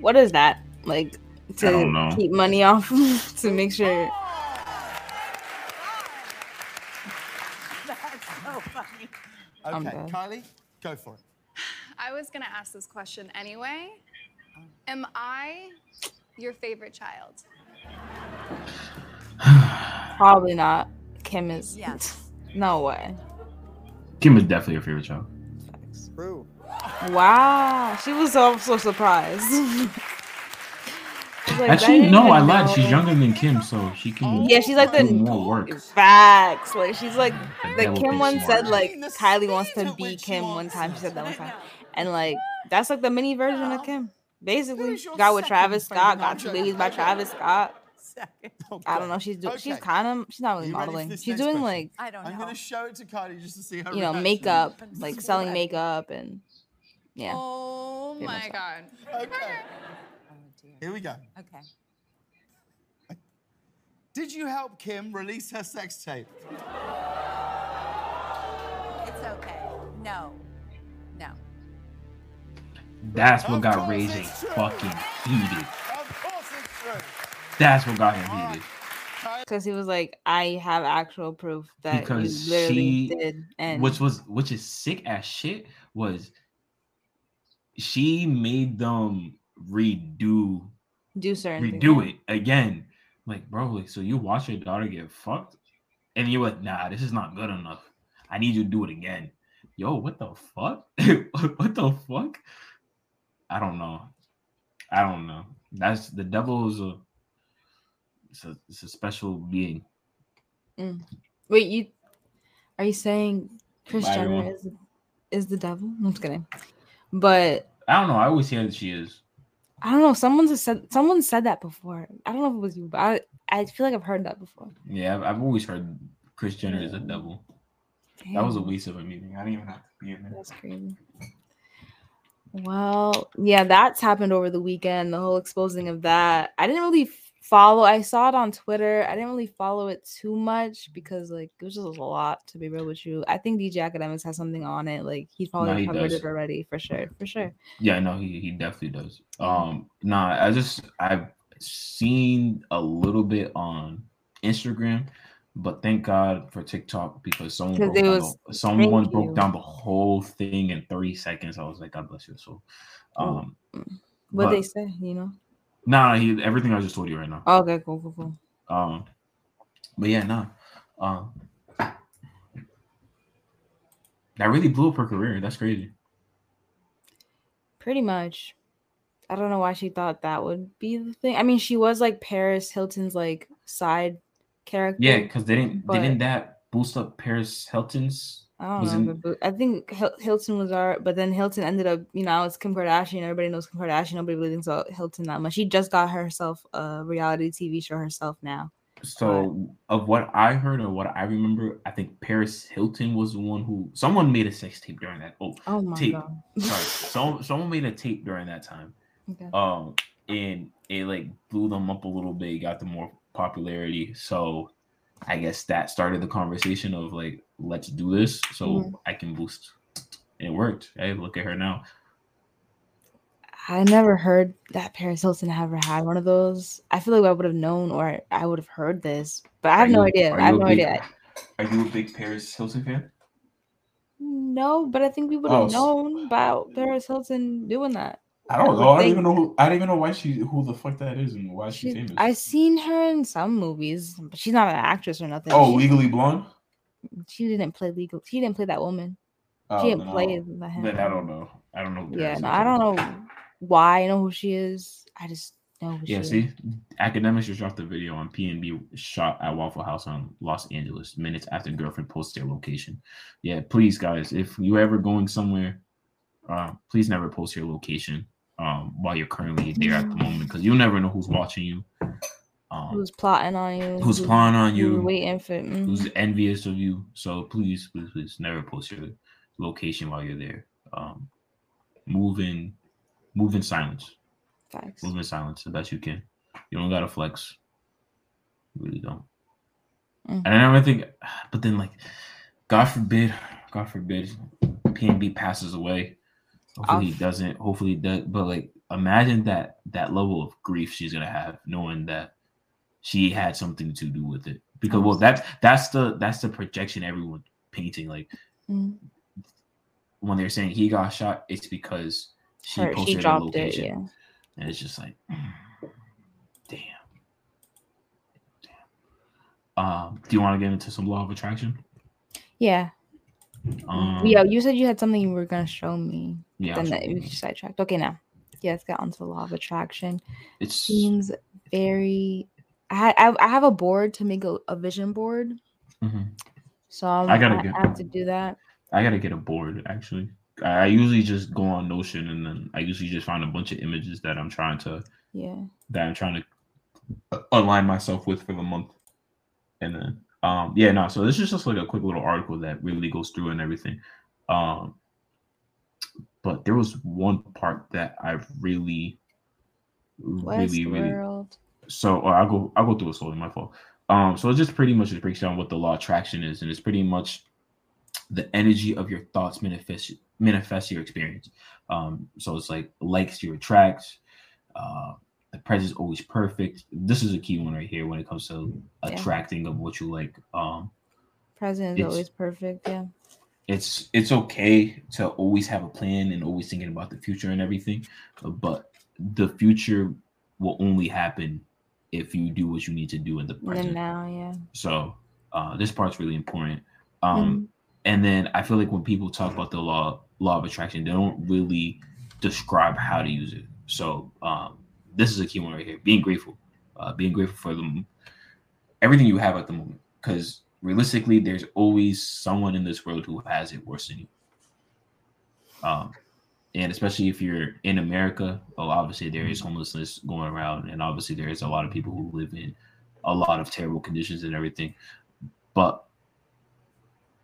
What is that? Like to keep money off to make sure. That's so funny. Okay, done. Kylie, go for it. I was going to ask this question anyway. Am I your favorite child? Probably not. Kim is. Yes. No way. Kim is definitely your favorite child. True. Wow. She was so so surprised. Like, Actually, no, I even lied. She's younger than Kim, so she can. Yeah, she's like the do more work. facts. Like she's like The the Kim thinks one smart. said like Kylie wants to be Kim one time. She said that one time, and like that's like the mini version of Kim. Basically, Who's got with Travis Scott. Got two non-joker? babies by Travis Scott. Second. Oh, I don't know. She's do- she's kind of she's not really You ready for modeling. She's doing question? like I don't know. I'm know. going to show it to Kylie just to see her you know reaction. makeup, like selling makeup and yeah. Oh Pretty my much God. Okay. Oh. Here we go. Okay. Did you help Kim release her sex tape? It's okay. No. No. That's what Of got course Ray J fucking heated. Of course it's true. That's what got him heated. Because he was like, I have actual proof that Because you literally she, did, and which was which is sick as shit, was she made them redo do certain things. redo it again. Like, bro, like, so you watch your daughter get fucked, and you're like, nah, this is not good enough. I need you to do it again. Yo, what the fuck? what the fuck? I don't know. I don't know. That's the devil is a it's a, it's a special being. Mm. Wait, you are you saying Kris Bye, Jenner everyone. is is the devil? I'm just kidding. But I don't know. I always hear that she is. I don't know. Someone said someone said that before. I don't know if it was you, but I I feel like I've heard that before. Yeah, I've, I've always heard Kris Jenner is a devil. That was a waste of a meeting. I didn't even have to be in there. That's crazy. Well, yeah, that's happened over the weekend. The whole exposing of that. I didn't really follow. I saw it on Twitter. I didn't really follow it too much because like it was just a lot to be real with you. I think DJ Akademiks has something on it. Like he's probably he covered does. it already for sure. For sure. Yeah, no, he he definitely does. Um, nah, I just I've seen a little bit on Instagram, but thank God for TikTok because someone broke down was- the, someone broke you. down the whole thing in 30 seconds. I was like, God bless you. Mm. Um, What they say, you know. Nah, he everything I just told you right now. Oh, okay, cool, cool, cool. Um, but yeah, nah. Um, that really blew up her career. That's crazy. Pretty much. I don't know why she thought that would be the thing. I mean, she was like Paris Hilton's like side character. Yeah, because they didn't but- didn't that boost up Paris Hilton's? I don't know. in- bo- I think Hil- Hilton was our, but then Hilton ended up, you know, it's Kim Kardashian. Everybody knows Kim Kardashian. Nobody really thinks about Hilton that much. She just got herself a reality TV show herself now. So of what I heard or what I remember, I think Paris Hilton was the one who someone made a sex tape during that. Oh, Oh my tape. God. Sorry, someone someone made a tape during that time. Okay. Um, and it like blew them up a little bit, got them more popularity. So I guess that started the conversation of like, let's do this so Mhm. I can boost. It worked. Hey, look at her now. I never heard that Paris Hilton ever had one of those. I feel like I would have known or I would have heard this, but I have Are no idea. I have no big- idea. Are you a big Paris Hilton fan? No, but I think we would Oh, have s- known about Paris Hilton doing that. I don't know. I don't even know. Who, I don't even know why she, who the fuck that is, and why she's She, famous. I've seen her in some movies, but she's not an actress or nothing. oh, She- Legally Blonde. She didn't play legal. She didn't play that woman. Oh, she didn't I play the him. Then I don't know. I don't know. Yeah, no, I don't know why I know who she is. I just know who Yeah, see, is. Akademiks just dropped a video on PNB shot at Waffle House on Los Angeles minutes after girlfriend posts their location. Yeah, please, guys, if you're ever going somewhere, uh, please never post your location um, while you're currently there at the moment because you'll never know who's watching you, um, Who's plotting on you? who's who- plotting on you, Waiting for. mhm. who's envious of you. So please, please, please, never post your location while you're there. Um, move in, move in silence. Facts. Move in silence the best you can. You don't gotta flex. You really don't. Mm. And I never think, but then like, God forbid, God forbid, PNB passes away. Hopefully he doesn't. Hopefully he does. But like, imagine that that level of grief she's gonna have, knowing that she had something to do with it. Because well, that's that's the that's the projection everyone painting. Like Mm. when they're saying he got shot, it's because she Her- she posted a dropped it, location. yeah. And it's just like, damn. Damn. Um, do you want to get into some law of attraction? Yeah. Um, yeah, you said you had something you were gonna show me. Yeah, Then that we sidetracked. Okay, now. Yeah, let's get onto the law of attraction. It seems very. I I, I have a board to make a, a vision board, Mhm. so I'm, I gotta I, get- I have to do that. I gotta get a board actually. I I usually just go on Notion and then I usually just find a bunch of images that I'm trying to Yeah. that I'm trying to align myself with for the month. And then um yeah, no, so this is just like a quick little article that really goes through and everything. Um but there was one part that I really really really Westworld. so uh, I'll go I'll go through it slowly, my fault. Um so it just pretty much just breaks down what the law of attraction is, and it's pretty much the energy of your thoughts manifest manifest your experience. Um, so it's like likes you attract. Uh, the present is always perfect. This is a key one right here when it comes to Yeah. attracting of what you like. Um, Present is always perfect. Yeah. it's it's okay to always have a plan and always thinking about the future and everything, but the future will only happen if you do what you need to do in the present. now, yeah. So uh, this part's really important. Um, And then I feel like when people talk about the law law of attraction, they don't really describe how to use it. So um, this is a key one right here: being grateful, uh, being grateful for the everything you have at the moment. Because realistically, there's always someone in this world who has it worse than you. Um, and especially if you're in America, well, obviously there is homelessness going around, and obviously there is a lot of people who live in a lot of terrible conditions and everything. But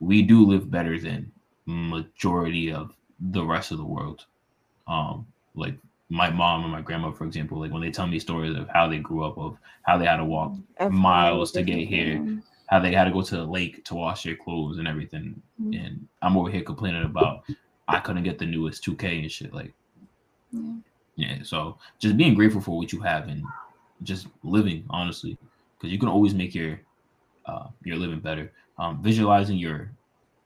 we do live better than majority of the rest of the world. Um, like my mom and my grandma, for example, like when they tell me stories of how they grew up, of how they had to walk miles to get here, how they had to go to the lake to wash their clothes and everything. Mhm. And I'm over here complaining about I couldn't get the newest 2K and shit. Like, Yeah. yeah. So just being grateful for what you have and just living honestly, because you can always make your uh, your living better. Um, visualizing your,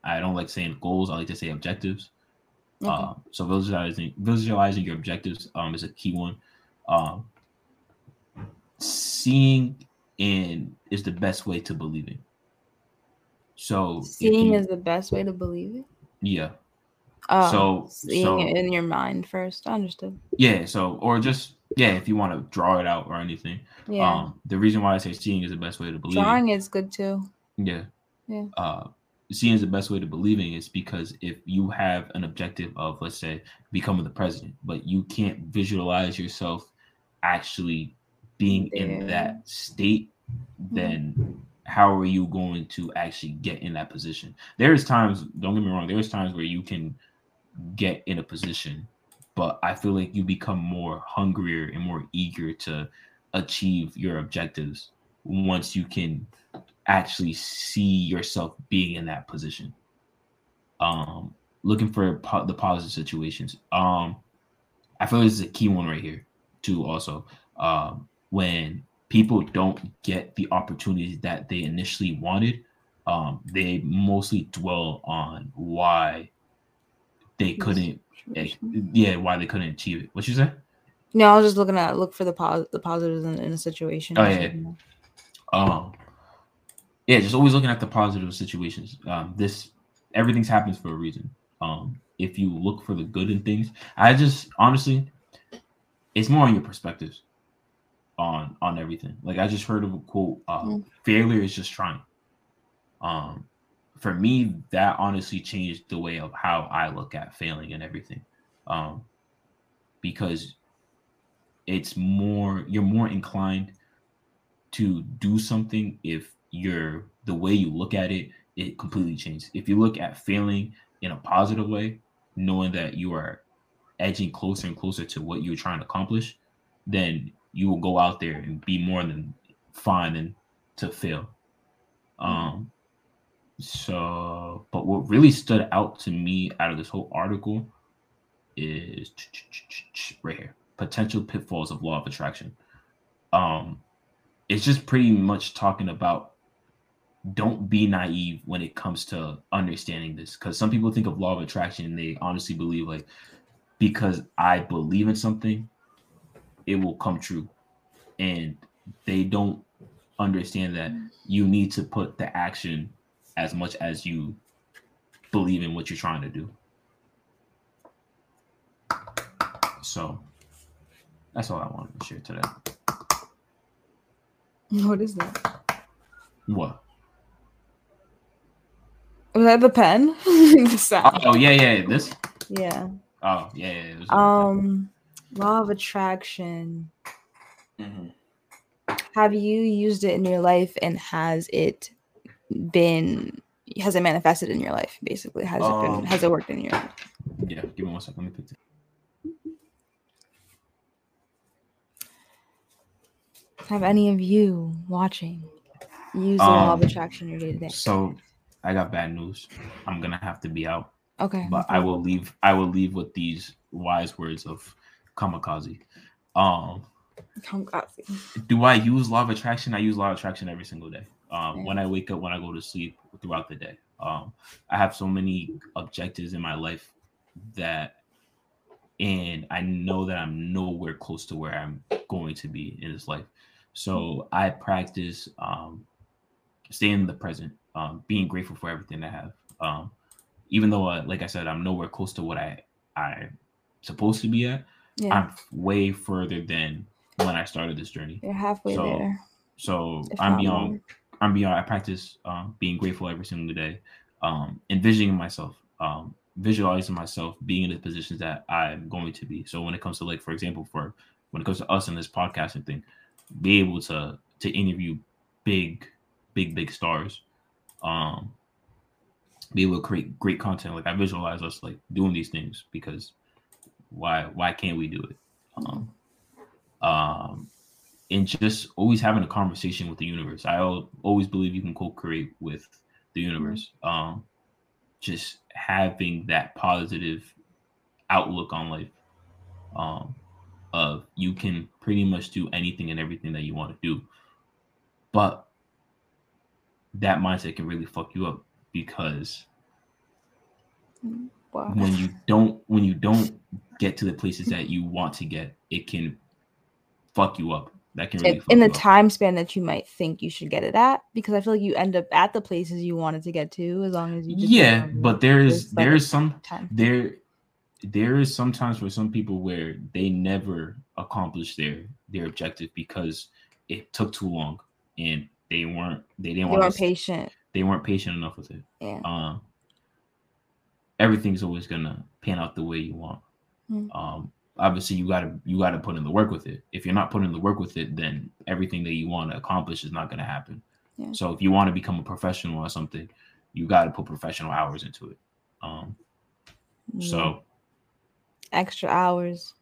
I don't like saying goals. I like to say objectives. Okay. Uh, so visualizing visualizing your objectives um, is a key one. Um, seeing in is the best way to believe it. So Seeing you- is the best way to believe it. yeah. Oh, so seeing so it in your mind first. Understood. yeah, so or just yeah, if you want to draw it out or anything. Yeah. Um the reason why I say seeing is the best way to believe. Drawing is good too. Yeah. Yeah. Uh seeing is the best way to believing is because if you have an objective of let's say becoming the president, but you can't visualize yourself actually being in that state, then how are you going to actually get in that position? There's times, don't get me wrong, there's times where you can get in a position, but I feel like you become more hungrier and more eager to achieve your objectives once you can actually see yourself being in that position. Um, looking for po- the positive situations. Um, I feel this is a key one right here too. Also, um, when people don't get the opportunities that they initially wanted, um, they mostly dwell on why they couldn't. eh, Yeah, why they couldn't achieve it. What you say? No, I was just looking at look for the pos- the positives in, in a situation. Oh yeah. Um yeah, just always looking at the positive situations. Um this everything's happens for a reason. Um if you look for the good in things, I just honestly it's more on your perspectives on on everything. Like I just heard of a quote, uh, Mm. failure is just trying. Um for me, that honestly changed the way of how I look at failing and everything. Um because it's more you're more inclined to do something if you're the way you look at it it completely changes. If you look at failing in a positive way knowing that you are edging closer and closer to what you're trying to accomplish then you will go out there and be more than fine and to fail. Um so but what really stood out to me out of this whole article is right here potential pitfalls of law of attraction. Um it's just pretty much talking about don't be naive when it comes to understanding this because some people think of law of attraction and they honestly believe like because i believe in something it will come true. And they don't understand that you need to put the action as much as you believe in what you're trying to do. So that's all i wanted to share today. What is that? what Was that the pen? the sound. oh yeah yeah this Yeah. oh yeah yeah, yeah. this is- Um, law of attraction. Mhm. Have you used it in your life, and has it been? Has it manifested in your life? Basically, has it Um, been? Has it worked in your life? yeah give me one second let me pick this Have any of you watching used the law of Um, attraction in your day to day? So I got bad news. I'm gonna have to be out. Okay. But I will leave I will leave with these wise words of kamikaze. Um Kamikaze. do I use law of attraction? I use law of attraction every single day. Um, when I wake up, when I go to sleep, throughout the day. Um, I have so many objectives in my life that, and I know that I'm nowhere close to where I'm going to be in this life. So I practice um, staying in the present, um, being grateful for everything I have. Um, even though, uh, like I said, I'm nowhere close to what I I'm supposed to be at. Yeah. I'm way further than when I started this journey. You're halfway so, there. So if I'm beyond. more. I'm beyond. I practice um, being grateful every single day, um, envisioning myself, um, visualizing myself being in the positions that I'm going to be. So when it comes to like, for example, for when it comes to us in this podcasting thing, be able to to interview big, big, big stars, um, be able to create great content. Like I visualize us like doing these things because why why can't we do it? Um, um, and just always having a conversation with the universe. I always believe you can co-create with the universe. Um, just having that positive outlook on life. Um, of you can pretty much do anything and everything that you want to do, but that mindset can really fuck you up because Wow. when you don't when you don't get to the places that you want to get, it can fuck you up that can really in the up. time span that you might think you should get it at, because I feel like you end up at the places you wanted to get to as long as you yeah but there is like, there some time. there there is sometimes for some people where they never accomplish their their objective because it took too long and they weren't they didn't They want weren't patient. they weren't patient enough with it Yeah. um everything's always gonna pan out the way you want Hmm. um obviously you gotta you gotta put in the work with it if you're not putting in the work with it then everything that you want to accomplish is not gonna happen Yeah. so if you want to become a professional or something you got to put professional hours into it um so extra hours,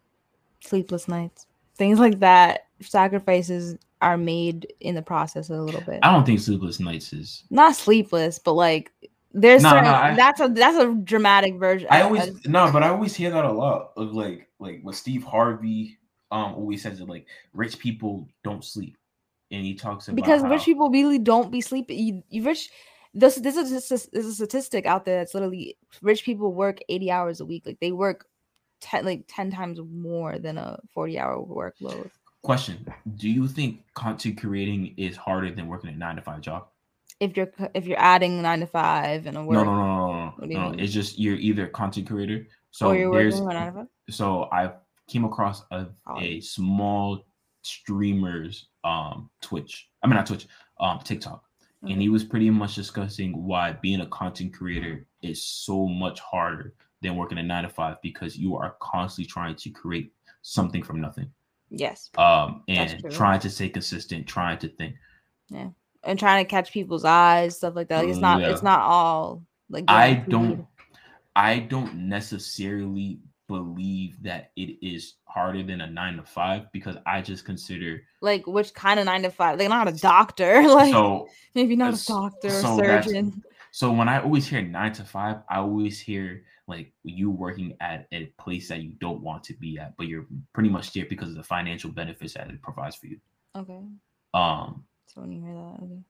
sleepless nights, things like that. Sacrifices are made in the process a little bit. i don't think sleepless nights is Not sleepless, but like there's No, certain, no, I- that's a that's a dramatic version. I always I- no, but I always hear that a lot of like like what Steve Harvey um always says that like rich people don't sleep, and he talks about because how, rich people really don't be sleeping. You, you rich. This this is a, there's a statistic out there that's literally rich people work 80 hours a week. Like they work ten like 10 times more than a 40 hour workload. Question: Do you think content creating is harder than working a nine to five job? If you're if you're adding nine to five and a work, No, no, no, no, no, no. do you no. mean? It's just you're either content creator. So there's working a nine to five? so I came across a, Oh. a small streamers um Twitch. I mean not Twitch, um TikTok. And he was pretty much discussing why being a content creator is so much harder than working a nine to five because you are constantly trying to create something from nothing. Yes. Um and trying to stay consistent, trying to think. Yeah. And trying to catch people's eyes, stuff like that. Like, it's not yeah. it's not all like I don't I don't necessarily believe that it is harder than a nine to five because I just consider like which kind of nine to five. Like not a doctor, like so maybe not a doctor so surgeon. So when I always hear nine to five, I always hear like you working at a place that you don't want to be at, but you're pretty much there because of the financial benefits that it provides for you. Okay. Um, So when you hear that, okay.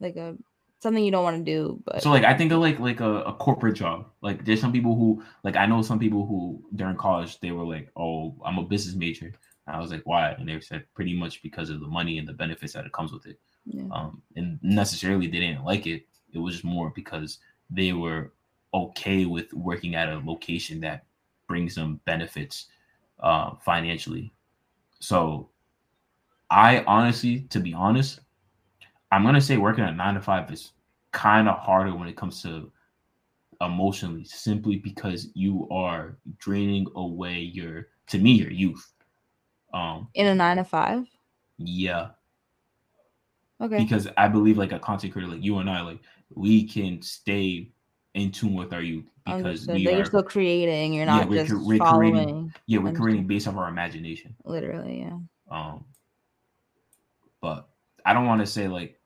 Like a something you don't want to do, but so like I think of like like a, a corporate job. Like there's some people who like I know some people who during college they were like, oh, I'm a business major. And I was like, why? And they said pretty much because of the money and the benefits that it comes with it. Yeah. Um, and necessarily they didn't like it. It was just more because they were okay with working at a location that brings them benefits uh, financially. So I honestly, to be honest, I'm gonna say working at nine to five is kind of harder when it comes to emotionally, simply because you are draining away your, to me, your youth. Um, in a nine to five. yeah, Okay. because I believe like a content creator like you and I, like we can stay in tune with are you because we are you're still creating. You're not we're, just we're following. creating. Yeah, we're creating based off our imagination. Literally, yeah. Um, but I don't want to say like,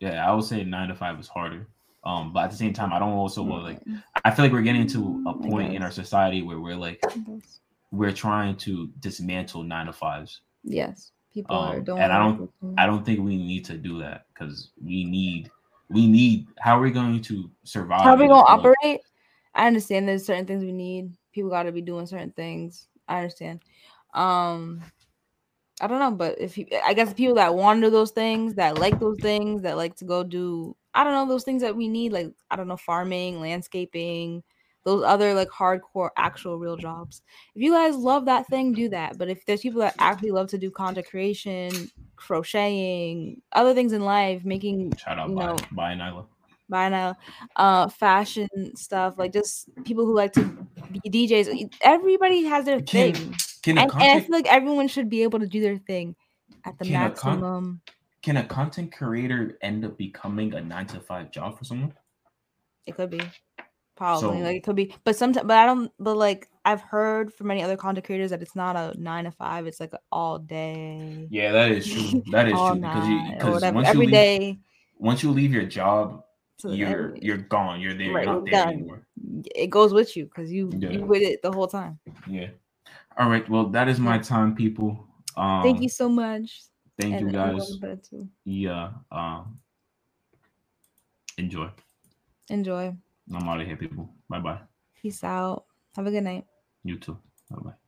yeah, I would say nine to five is harder. Um, but at the same time, I don't also want like. I feel like we're getting to a point in our society where we're like, we're trying to dismantle nine to fives. Yes. People are Um, don't and I don't, I don't think we need to do that because we need, we need. How are we going to survive? How are we gonna operate? I understand there's certain things we need. People got to be doing certain things. I understand. Um, I don't know, but if you, I guess people that want to do those things, that like those things, that like to go do, I don't know, those things that we need, like I don't know, farming, landscaping, those other like hardcore, actual, real jobs. If you guys love that thing, do that. But if there's people that actually love to do content creation, crocheting, other things in life, making, Shout out you know, by Nyla. by now uh fashion stuff like just people who like to be djs everybody has their Can- thing can and, and i feel like everyone should be able to do their thing at the Can a con- maximum Can a content creator end up becoming a nine to five job for someone? it could be probably So- like it could be but sometimes but i don't but like i've heard from many other content creators that it's not a nine to five it's like all day Yeah, that is true. That is true because you because once you leave, day once you leave your job, So you're every- you're gone. You're there. Right, You're not there done. anymore. it goes with you because you Yeah. you with it the whole time Yeah. All right. Well, that is my time, people. Um, thank you so much Thank you and everyone guys. Yeah. Um. Enjoy. enjoy I'm out of here, people. Bye bye. peace out have a good night You too. Bye bye.